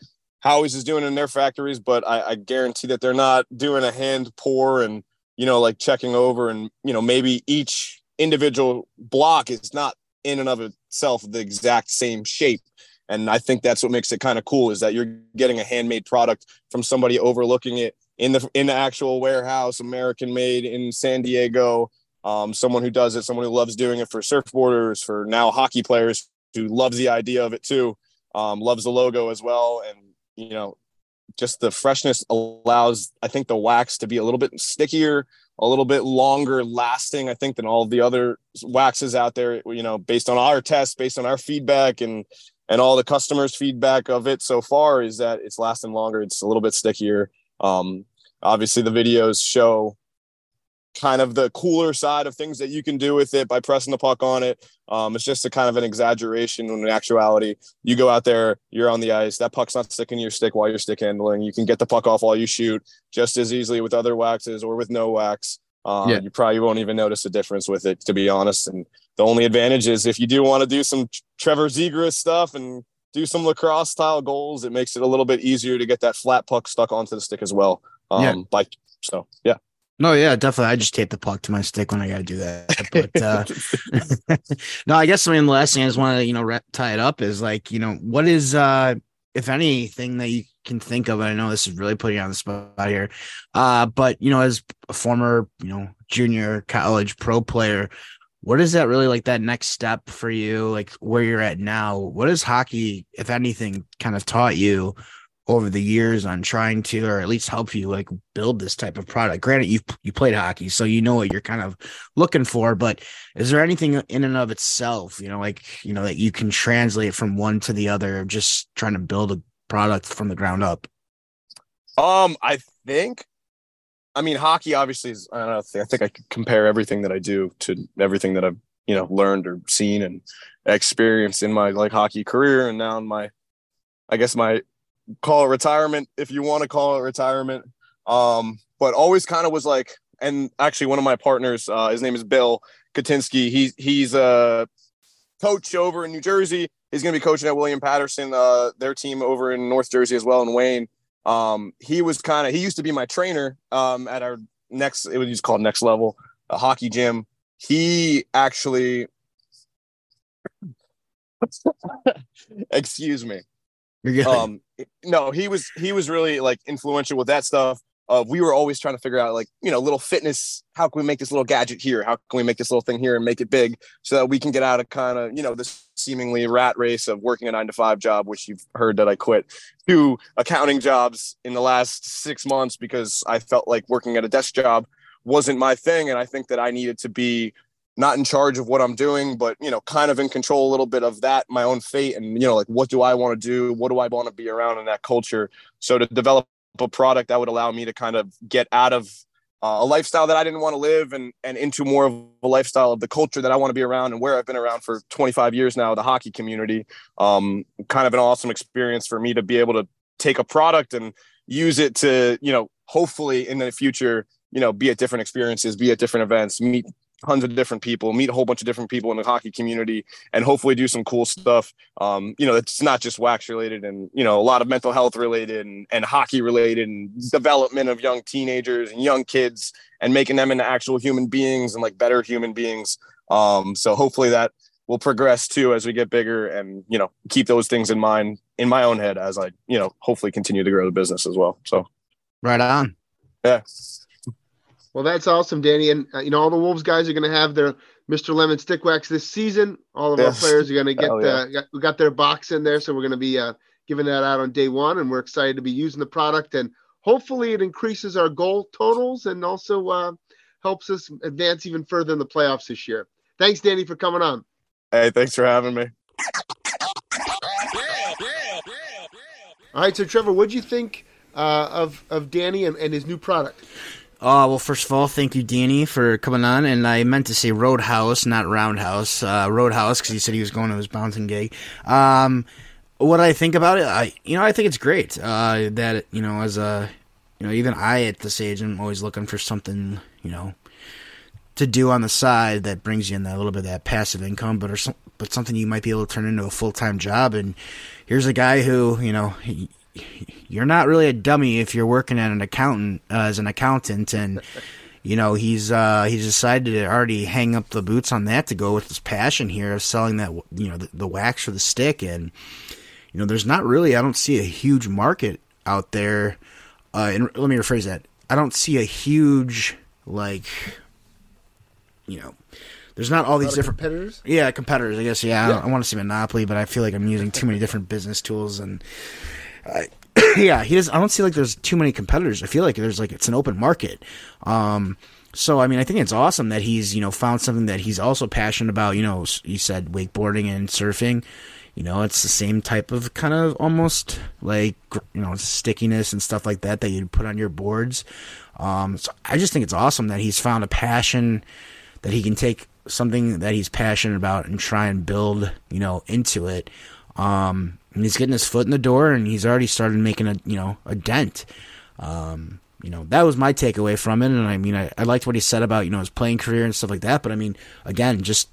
Howie's is doing in their factories, but I, I guarantee that they're not doing a hand pour and you know, like checking over and you know, maybe each individual block is not in and of itself the exact same shape. And I think that's what makes it kind of cool is that you're getting a handmade product from somebody overlooking it in the in the actual warehouse, American made in San Diego. Um, someone who does it, someone who loves doing it for surfboarders, for now hockey players who loves the idea of it too, um, loves the logo as well, and you know, just the freshness allows I think the wax to be a little bit stickier, a little bit longer lasting. I think than all the other waxes out there. You know, based on our tests, based on our feedback, and and all the customers' feedback of it so far is that it's lasting longer. It's a little bit stickier. Um, obviously, the videos show kind of the cooler side of things that you can do with it by pressing the puck on it. Um, it's just a kind of an exaggeration when in actuality, you go out there, you're on the ice, that puck's not sticking to your stick while you're stick handling. You can get the puck off while you shoot just as easily with other waxes or with no wax. Um, yeah. You probably won't even notice a difference with it, to be honest. And the only advantage is if you do want to do some Trevor Zegras stuff and do some lacrosse style goals, it makes it a little bit easier to get that flat puck stuck onto the stick as well. Um, yeah. By, so, yeah. No, yeah, definitely. I just tape the puck to my stick when I got to do that. But uh, no, I guess I mean the last thing I just want to you know tie it up is like you know what is uh if anything that you can think of. I know this is really putting you on the spot here, uh, but you know as a former you know junior college pro player, what is that really like that next step for you like where you're at now what has hockey if anything kind of taught you over the years on trying to or at least help you like build this type of product granted you you played hockey so you know what you're kind of looking for but is there anything in and of itself you know like you know that you can translate from one to the other just trying to build a product from the ground up um i think I mean, hockey obviously is. I don't know. I think I could compare everything that I do to everything that I've you know learned or seen and experienced in my like hockey career, and now in my, I guess my call it retirement if you want to call it retirement. Um, but always kind of was like, and actually one of my partners, uh, his name is Bill Katinsky. He's he's a coach over in New Jersey. He's going to be coaching at William Paterson, uh, their team over in North Jersey as well in Wayne um, he was kind of he used to be my trainer um, at our next it was called next level a hockey gym he actually excuse me um no he was he was really like influential with that stuff uh, we were always trying to figure out like you know little fitness how can we make this little gadget here? How can we make this little thing here and make it big so that we can get out of kind of you know this seemingly rat race of working a nine to five job which you've heard that i quit to accounting jobs in the last six months because i felt like working at a desk job wasn't my thing. And i think that i needed to be not in charge of what i'm doing but you know kind of in control a little bit of that my own fate and you know like what do i want to do what do i want to be around in that culture so to develop a product that would allow me to kind of get out of uh, a lifestyle that I didn't want to live and and into more of a lifestyle of the culture that I want to be around and where I've been around for 25 years now, the hockey community. Um, kind of an awesome experience for me to be able to take a product and use it to, you know, hopefully in the future, you know, be at different experiences, be at different events, meet tons of different people, meet a whole bunch of different people in the hockey community, and hopefully do some cool stuff. Um, you know, it's not just wax related, and you know, a lot of mental health related and, and hockey related, and development of young teenagers and young kids, and making them into actual human beings and like better human beings. Um, so hopefully that will progress too as we get bigger, and you know, keep those things in mind in my own head as I, you know, hopefully continue to grow the business as well. So, right on. Yeah. Well, that's awesome, Danny. And uh, you know, all the Wolves guys are going to have their Mr. Lemon stick wax this season. All of yes. our players are going to get yeah. uh, got, we got their box in there, so we're going to be uh, giving that out on day one, and we're excited to be using the product. And hopefully, it increases our goal totals and also uh, helps us advance even further in the playoffs this year. Thanks, Danny, for coming on. Hey, thanks for having me. All right, so Trevor, what do you think uh, of of Danny and, and his new product? Oh, well, first of all, thank you, Danny, for coming on. And I meant to say Roadhouse, not Roundhouse. Uh, Roadhouse, because he said he was going to his bouncing gig. Um, what I think about it, I, you know, I think it's great. Uh, that, you know, as a, you know, even I at this age, I'm always looking for something, you know, to do on the side that brings you in that little bit of that passive income, but or some, but something you might be able to turn into a full time job. And here's a guy who, you know, he, you're not really a dummy if you're working at an accountant uh, as an accountant and you know he's uh, he's decided to already hang up the boots on that to go with his passion here of selling that you know the, the wax for the stick and you know there's not really I don't see a huge market out there uh, and let me rephrase that I don't see a huge like you know there's not all these different competitors. Yeah, competitors. I guess. Yeah, Yeah. I, I want to say monopoly, but I feel like I'm using too many different business tools, and I, yeah, he does. I don't see like there's too many competitors. I feel like there's like it's an open market. Um, so I mean, I think it's awesome that he's you know found something that he's also passionate about. You know, you said wakeboarding and surfing. You know, it's the same type of kind of almost like you know stickiness and stuff like that that you'd put on your boards. Um, so I just think it's awesome that he's found a passion that he can take something that he's passionate about and try and build, you know, into it. Um, he's getting his foot in the door, and he's already started making a, you know, a dent. Um, you know, that was my takeaway from it. And I mean, I, I liked what he said about, you know, his playing career and stuff like that. But I mean, again, just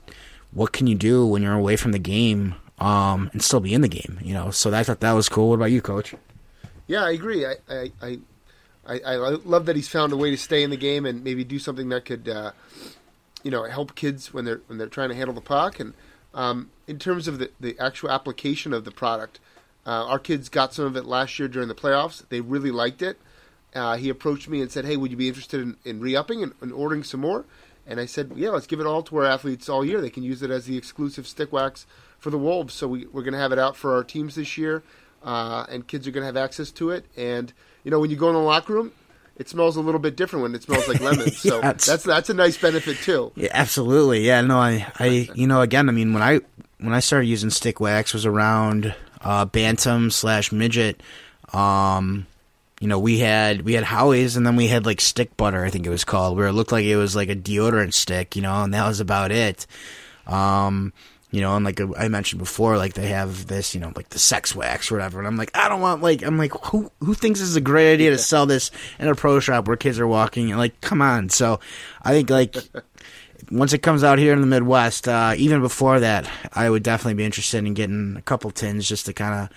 what can you do when you're away from the game, um, and still be in the game, you know? So I thought that was cool. What about you, coach? Yeah, I agree. I I, I I love that he's found a way to stay in the game and maybe do something that could, uh, you know, help kids when they're when they're trying to handle the puck. And um, in terms of the the actual application of the product, uh, our kids got some of it last year during the playoffs. They really liked it. Uh, he approached me and said, "Hey, would you be interested in, in re-upping and, and ordering some more?" And I said, "Yeah, let's give it all to our athletes all year. They can use it as the exclusive stick wax for the Wolves. So we, we're going to have it out for our teams this year, uh, and kids are going to have access to it. And you know, when you go in the locker room, it smells a little bit different when it smells like lemon. So Yeah, that's that's a nice benefit too. Yeah, absolutely. Yeah, no, I, I, you know, again, I mean, when I when I started using stick wax was around uh, bantam slash midget. Um, you know, we had we had Howie's, and then we had like stick butter, I think it was called, where it looked like it was like a deodorant stick, you know, and that was about it. Um, you know, and like I mentioned before, like they have this, you know, like the sex wax or whatever, and I'm like, I don't want like, I'm like, who who thinks this is a great idea to sell this in a pro shop where kids are walking? And like, come on. So, I think like once it comes out here in the Midwest, uh, even before that, I would definitely be interested in getting a couple tins just to kind of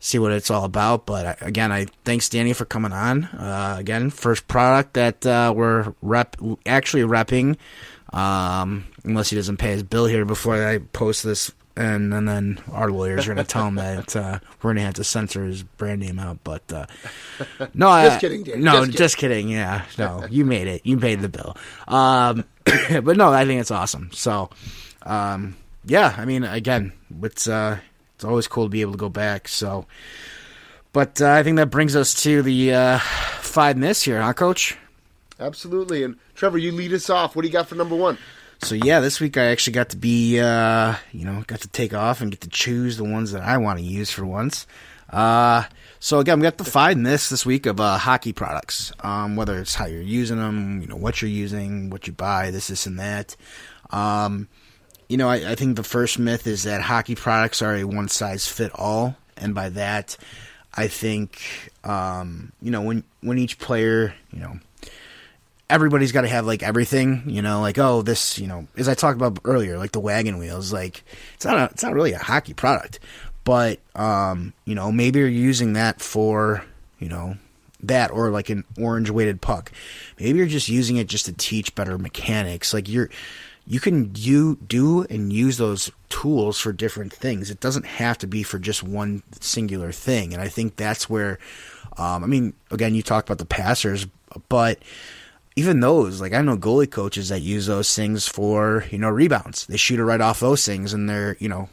see what it's all about. But uh, again, I thanks Danny for coming on. Uh, again, first product that uh, we're rep actually repping, um, unless he doesn't pay his bill here before I post this. And, and then our lawyers are going to tell him that uh, we're going to have to censor his brand name out. But uh, no, Just I, kidding, Danny. No, Just just kidding. kidding. Yeah, no, you made it. You paid the bill. Um, but no, I think it's awesome. So, um, yeah, I mean, again, it's uh, it's always cool to be able to go back. So, but uh, I think that brings us to the uh, five myths here, huh, Coach? Absolutely. And Trevor, you lead us off. What do you got for number one? So yeah, this week I actually got to be, uh, you know, got to take off and get to choose the ones that I want to use for once. Uh, so again, we got the five myths this week of uh, hockey products. Um, whether it's how you're using them, you know, what you're using, what you buy, this, this, and that. Um, you know, I, I think the first myth is that hockey products are a one size fit all, and by that, I think, um, you know, when when each player, you know, everybody's got to have like everything, you know, like oh this, you know, as I talked about earlier, like the wagon wheels, like it's not a, it's not really a hockey product, but um, you know, maybe you're using that for, you know, that or like an orange weighted puck. Maybe you're just using it just to teach better mechanics. Like you're you can you do and use those tools for different things. It doesn't have to be for just one singular thing. And I think that's where um, I mean, again, you talked about the passers, but even those, like I know goalie coaches that use those things for, you know, rebounds. They shoot it right off those things and they're, you know,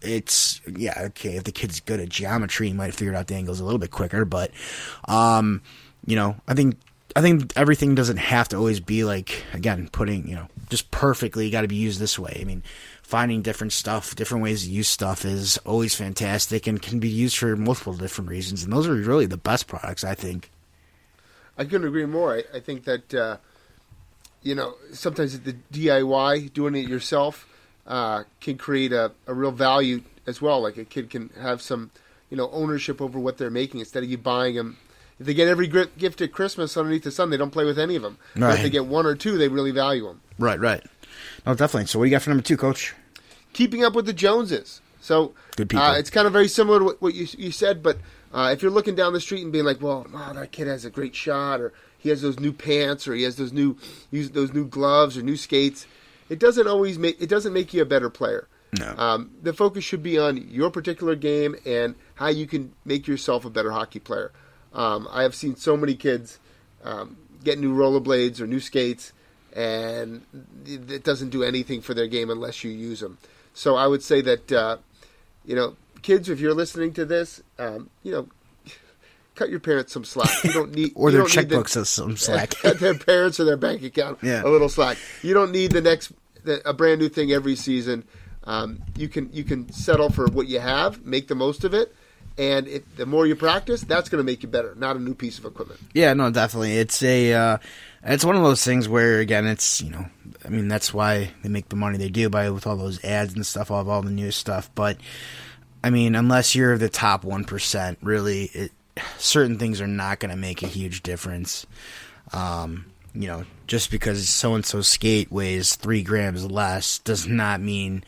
it's yeah, okay, if the kid's good at geometry, he might figure out the angles a little bit quicker, but um, you know, I think I think everything doesn't have to always be like again putting you know just perfectly got to be used this way. I mean, finding different stuff, different ways to use stuff is always fantastic and can be used for multiple different reasons. And those are really the best products, I think. I couldn't agree more. I, I think that uh, you know sometimes the DIY, doing it yourself, uh, can create a, a real value as well. Like a kid can have some you know ownership over what they're making instead of you buying them. If they get every gift at Christmas underneath the sun, they don't play with any of them. But Right. if they get one or two, they really value them. Right, right. No, definitely. So, what do you got for number two, Coach? keeping up with the Joneses. So Good people. Uh, it's kind of very similar to what, what you, you said, but uh, if you're looking down the street and being like, "Well, wow, that kid has a great shot," or he has those new pants, or he has those new use those new gloves or new skates, it doesn't always make it doesn't make you a better player. No. Um, the focus should be on your particular game and how you can make yourself a better hockey player. Um, I have seen so many kids um, get new rollerblades or new skates, and it doesn't do anything for their game unless you use them. So I would say that uh, you know, kids, if you're listening to this, um, you know, cut your parents some slack. You don't need Or their the- checkbooks as some slack. Their parents or their bank account Yeah. a little slack. You don't need the next the, a brand new thing every season. Um, you can you can settle for what you have, make the most of it, and it, the more you practice, that's going to make you better. Not a new piece of equipment. Yeah, no, definitely. It's a, uh, it's one of those things where again, it's you know, I mean, that's why they make the money they do by with all those ads and stuff, all all the new stuff. But I mean, unless you're the top one percent, really, it, certain things are not going to make a huge difference. Um, you know, just because so and so skate weighs three grams less does not mean,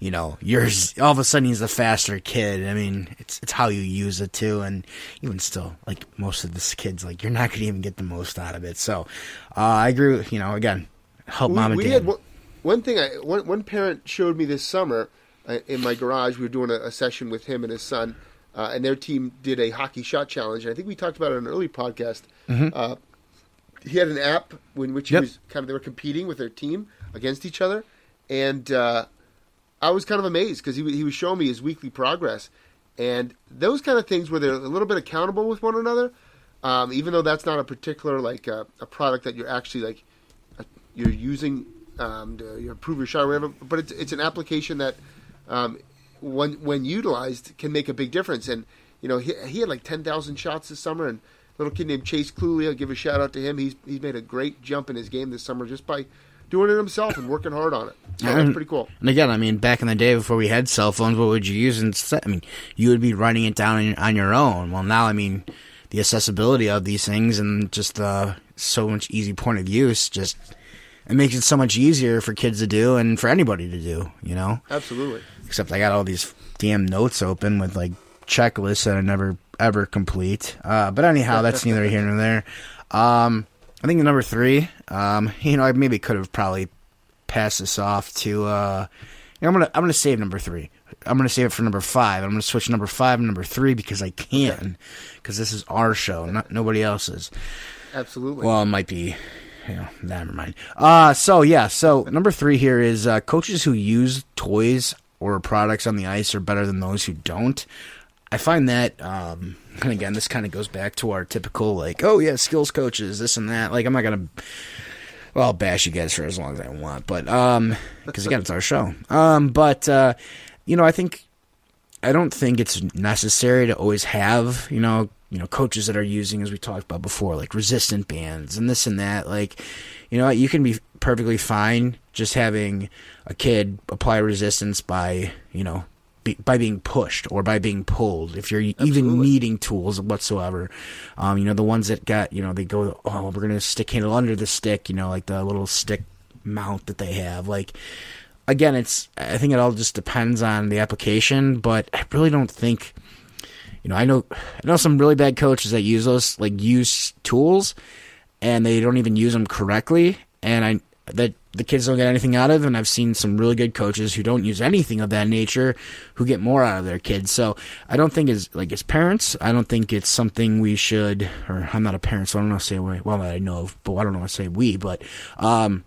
you know, yours all of a sudden he's a faster kid. I mean, it's it's how you use it too, and even still, like most of this kids, like you're not gonna even get the most out of it. So, uh, I agree. With, you know, again, help mom and we dad. had one, one thing. I one, one parent showed me this summer uh, in my garage. We were doing a, a session with him and his son, uh, and their team did a hockey shot challenge. I think we talked about it in an early podcast. Uh, he had an app in which Mm-hmm. Yep. he was kind of they were competing with their team against each other, and uh, I was kind of amazed because he he was showing me his weekly progress, and those kind of things where they're a little bit accountable with one another. Um, even though that's not a particular like uh, a product that you're actually like uh, you're using um, to improve your shot or whatever, but it's it's an application that um, when when utilized can make a big difference. And you know he, he had like ten thousand shots this summer, and a little kid named Chase Cluley, I'll give a shout out to him. He's he's made a great jump in his game this summer just by doing it himself and working hard on it. So that's pretty cool. And again, I mean, back in the day before we had cell phones, what would you use instead? I mean, you would be writing it down on your, on your own. Well, now, I mean, the accessibility of these things and just the so much easy point of use just it makes it so much easier for kids to do and for anybody to do. You know, Absolutely. Except I got all these damn notes open with like checklists that I never ever complete. Uh, but anyhow, that's neither here nor there. Um, I think number three, um, you know, I maybe could have probably passed this off to. Uh, you know, I'm gonna I'm gonna save number three. I'm gonna save it for number five. I'm gonna switch number five and number three because I can, because this is our show, not nobody else's. Absolutely. Well, it might be. You know, never mind. Uh, so yeah, so number three here is uh, coaches who use toys or products on the ice are better than those who don't. I find that, um, and again, this kind of goes back to our typical like, oh yeah, skills coaches, this and that. Like, I'm not gonna, well, I'll bash you guys for as long as I want, but um, because again, it's our show. Um, but uh, you know, I think I don't think it's necessary to always have, you know, you know, coaches that are using, as we talked about before, like resistant bands and this and that. Like, you know, you can be perfectly fine just having a kid apply resistance by, you know, be, by being pushed or by being pulled. If you're even needing tools whatsoever, um, you know, the ones that got, you know, they go, oh, we're gonna stick handle under the stick, you know, like the little stick mount that they have, like again, it's I think it all just depends on the application, but I really don't think you know, I know I know some really bad coaches that use those like use tools and they don't even use them correctly and I that the kids don't get anything out of and I've seen some really good coaches who don't use anything of that nature who get more out of their kids. So I don't think as like as parents, I don't think it's something we should or I'm not a parent so I don't know to say we well I know of, but I don't know to say we, but um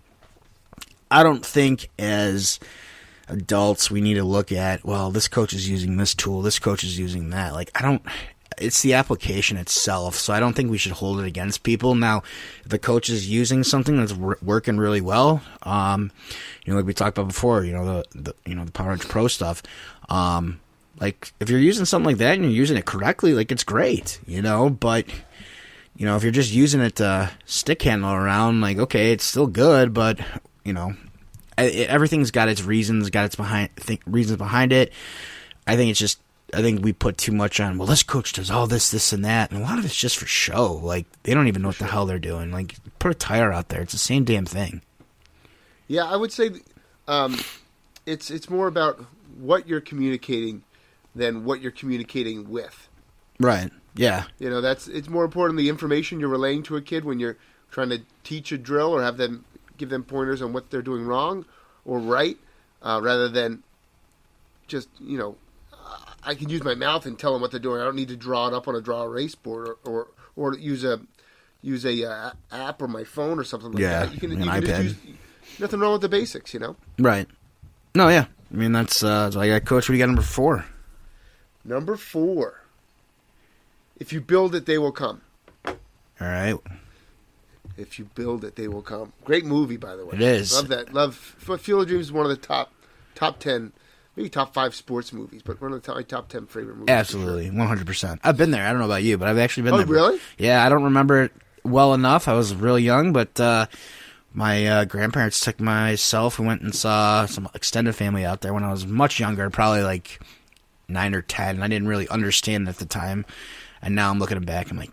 I don't think as adults we need to look at well this coach is using this tool this coach is using that like i don't it's the application itself. So I don't think we should hold it against people. Now, if the coach is using something that's wor- working really well, um, you know, like we talked about before, you know, the, the you know the Power Edge Pro stuff. Um, like if you're using something like that and you're using it correctly, like it's great, you know. But you know, if you're just using it to stick handle around, like okay, it's still good, but you know, everything's got its reasons, got its behind think, reasons behind it. I think it's just I think we put too much on. Well, this coach does all this, this, and that, and a lot of it's just for show. Like they don't even know what the hell they're doing. Like put a tire out there; it's the same damn thing. Yeah, I would say um, it's it's more about what you're communicating than what you're communicating with. Right. Yeah. You know, that's it's more important the information you're relaying to a kid when you're trying to teach a drill or have them give them pointers on what they're doing wrong or right, uh, rather than just you know, I can use my mouth and tell them what they're doing. I don't need to draw it up on a draw erase board or or, or use a use a uh, app or my phone or something like Yeah, that. You can, an you can iPad. use nothing wrong with the basics, you know. Right. No. Yeah. I mean, that's uh, I got coach. What do you got number four? Number four. If you build it, they will come. All right. If you build it, they will come. Great movie, by the way. It is. Love that. Love. Field of Dreams is one of the top, top ten, maybe top five sports movies, but one of the top, my top ten favorite movies. Absolutely, one hundred percent. I've been there. I don't know about you, but I've actually been Oh, there. really? Yeah, I don't remember it well enough. I was real young, but uh, my uh, grandparents took myself. We went and saw some extended family out there when I was much younger, probably like nine or ten. I didn't really understand it at the time, and now I'm looking back. I'm like.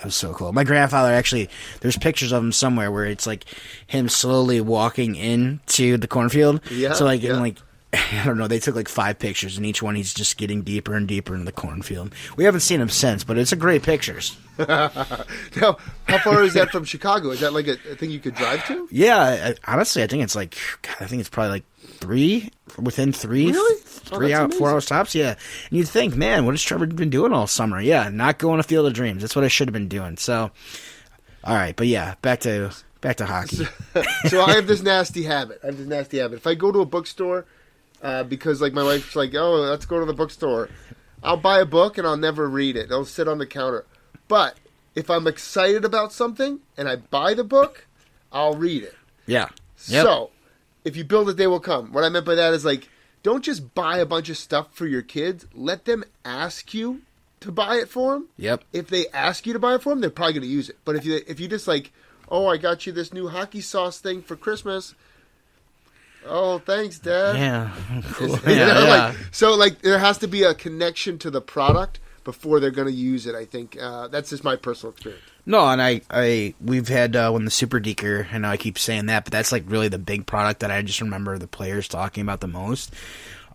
It was so cool. My grandfather actually, there's pictures of him somewhere where it's like him slowly walking into the cornfield. Yeah, So like, yeah. in like I don't know. They took like five pictures, and each one he's just getting deeper and deeper into the cornfield. We haven't seen him since, but it's a great pictures. Now, how far is that from Chicago? Is that like a, a thing you could drive to? Yeah, I, honestly, I think it's like God, I think it's probably like three within three, Really? Oh, three that's out, four hours tops. Yeah, and you'd think, man, what has Trevor been doing all summer? Yeah, not going to Field of Dreams. That's what I should have been doing. So, all right, but yeah, back to back to hockey. so I have this nasty habit. I have this nasty habit. If I go to a bookstore, uh, because like my wife's like, "Oh, let's go to the bookstore," I'll buy a book and I'll never read it. It'll sit on the counter. But if I'm excited about something and I buy the book, I'll read it. Yeah. Yep. So, if you build it, they will come. What I meant by that is like, don't just buy a bunch of stuff for your kids. Let them ask you to buy it for them. Yep. If they ask you to buy it for them, they're probably going to use it. But if you if you just like, oh, I got you this new hockey sauce thing for Christmas. Oh, thanks, Dad. Yeah. Cool. You Yeah, know, yeah. like, so like there has to be a connection to the product before they're going to use it. I think uh, that's just my personal experience. No, and I, I, we've had uh, when the Super Deker. I know I keep saying that, but that's like really the big product that I just remember the players talking about the most.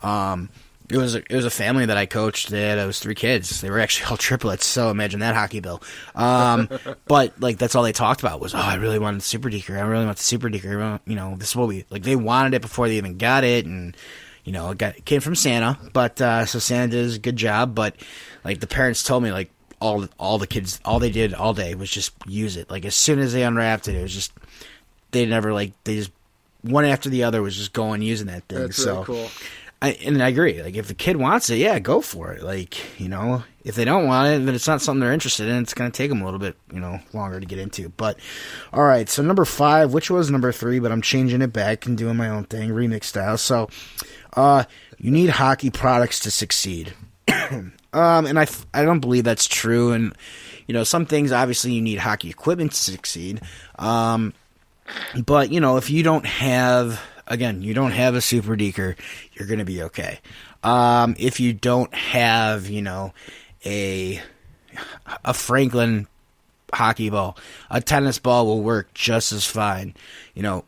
Um, it was a, it was a family that I coached. They had it was three kids. They were actually all triplets. So imagine that hockey bill. Um, but like that's all they talked about was, oh, I really wanted the Super Deker. I really want the Super Deker. You know, this is what we like. They wanted it before they even got it, and you know, it got it came from Santa. But uh, so Santa did a good job. But like the parents told me, like all all the kids, all they did all day was just use it. Like as soon as they unwrapped it, it was just they never like they just one after the other was just going using that thing. That's so really cool. I, and I agree. Like if the kid wants it, yeah, go for it. Like you know, if they don't want it, then it's not something they're interested in. It's going to take them a little bit, you know, longer to get into. But all right, so number five, which was number three, but I'm changing it back and doing my own thing, remix style. So, uh, you need hockey products to succeed. um, and I, I don't believe that's true. And you know, some things obviously you need hockey equipment to succeed. Um, but you know, if you don't have again, you don't have a super deker, you're gonna be okay. Um, if you don't have, you know, a a Franklin hockey ball, a tennis ball will work just as fine. You know,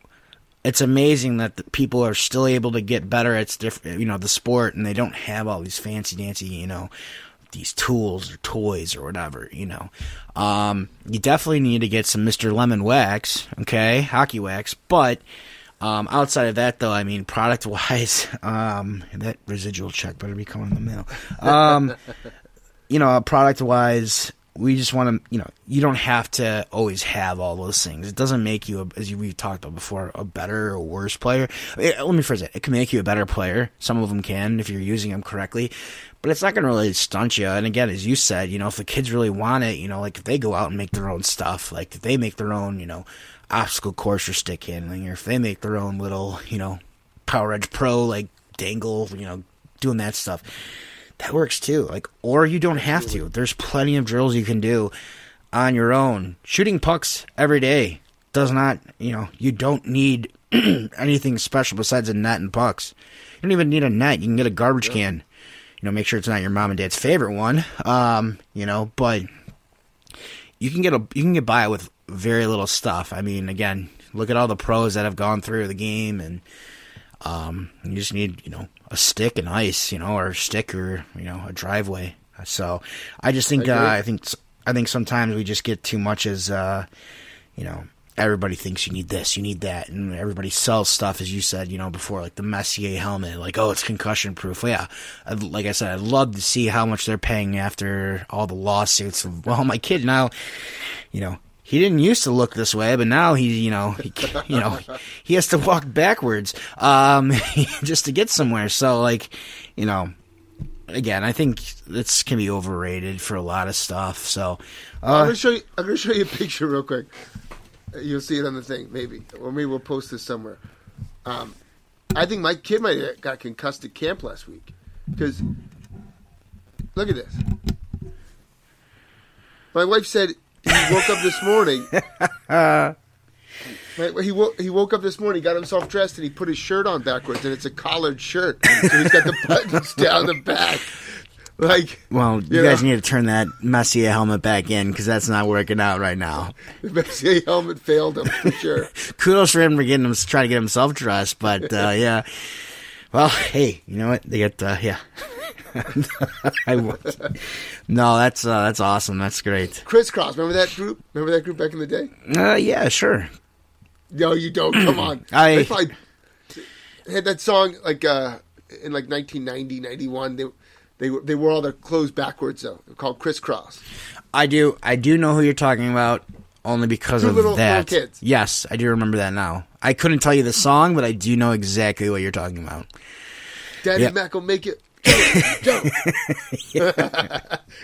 it's amazing that people are still able to get better at different, you know, the sport, and they don't have all these fancy dancy, you know, these tools or toys or whatever, you know. Um, you definitely need to get some Mr. Lemon wax, okay, hockey wax, but um, outside of that, though, I mean, product wise, um, that residual check better be coming in the mail. Um, you know, product wise, we just want to, you know, you don't have to always have all those things. It doesn't make you, a, as we've talked about before, a better or worse player. It, let me phrase it. It can make you a better player. Some of them can if you're using them correctly, but it's not going to really stunt you. And again, as you said, you know, if the kids really want it, you know, like if they go out and make their own stuff, like if they make their own, you know, obstacle course or stick handling, or if they make their own little, you know, Power Edge Pro, like dangle, you know, doing that stuff that works too. Like, or you don't have to. There's plenty of drills you can do on your own. Shooting pucks every day does not, you know, you don't need anything special besides a net and pucks. You don't even need a net. You can get a garbage can. You know, make sure it's not your mom and dad's favorite one. Um, you know, but you can get a you can get by with very little stuff. I mean, again, look at all the pros that have gone through the game and um, you just need, you know, a stick and ice, you know, or a stick or you know a driveway. So I just think I, uh, I think I think sometimes we just get too much as uh, you know everybody thinks you need this, you need that, and everybody sells stuff as you said, you know, before like the Messier helmet, like oh it's concussion proof. Well, yeah, I'd, like I said, I'd love to see how much they're paying after all the lawsuits. Of, well, my kid now, you know, he didn't used to look this way, but now he, you know, he, you know, he has to walk backwards, um, just to get somewhere. So, like, you know, again, I think this can be overrated for a lot of stuff. So, uh, I'm gonna show you. I'm gonna show you a picture real quick. You'll see it on the thing, maybe, or maybe we'll post this somewhere. Um, I think my kid might have got concussed at camp last week because look at this. My wife said he woke up this morning. he woke he woke up this morning, got himself dressed, and he put his shirt on backwards, and it's a collared shirt, so he's got the buttons down the back. Like, well, you, you guys know. need to turn that Messier helmet back in because that's not working out right now. The Messier helmet failed him for sure. Kudos for him for getting him trying to get himself dressed, but uh, yeah. Well, hey, you know what? They get uh, yeah. I was. No, that's uh, that's awesome. That's great. Kris Kross, remember that group? Remember that group back in the day? Uh, yeah, sure. No, you don't. Come on. I they probably had that song like uh, in like 1990, 91. They they they wore all their clothes backwards though. Called Kris Kross. I do. I do know who you're talking about. Only because Two of little, that. Little kids. Yes, I do remember that now. I couldn't tell you the song, but I do know exactly what you're talking about. Daddy yep. Mac will make it. Joe,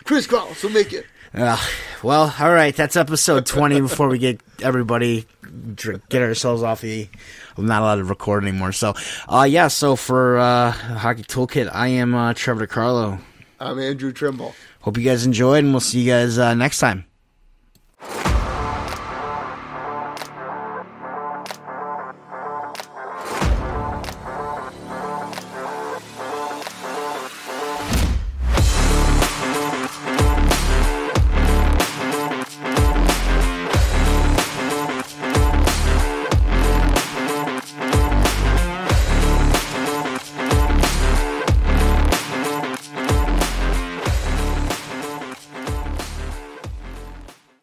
Kris Kross will make it. Uh, well, all right. That's episode 20 before we get everybody get ourselves off the. I'm not allowed to record anymore. So, uh, yeah. So for uh, Hockey Toolkit, I am uh, Trevor DiCarlo. I'm Andrew Trimble. Hope you guys enjoyed, and we'll see you guys uh, next time.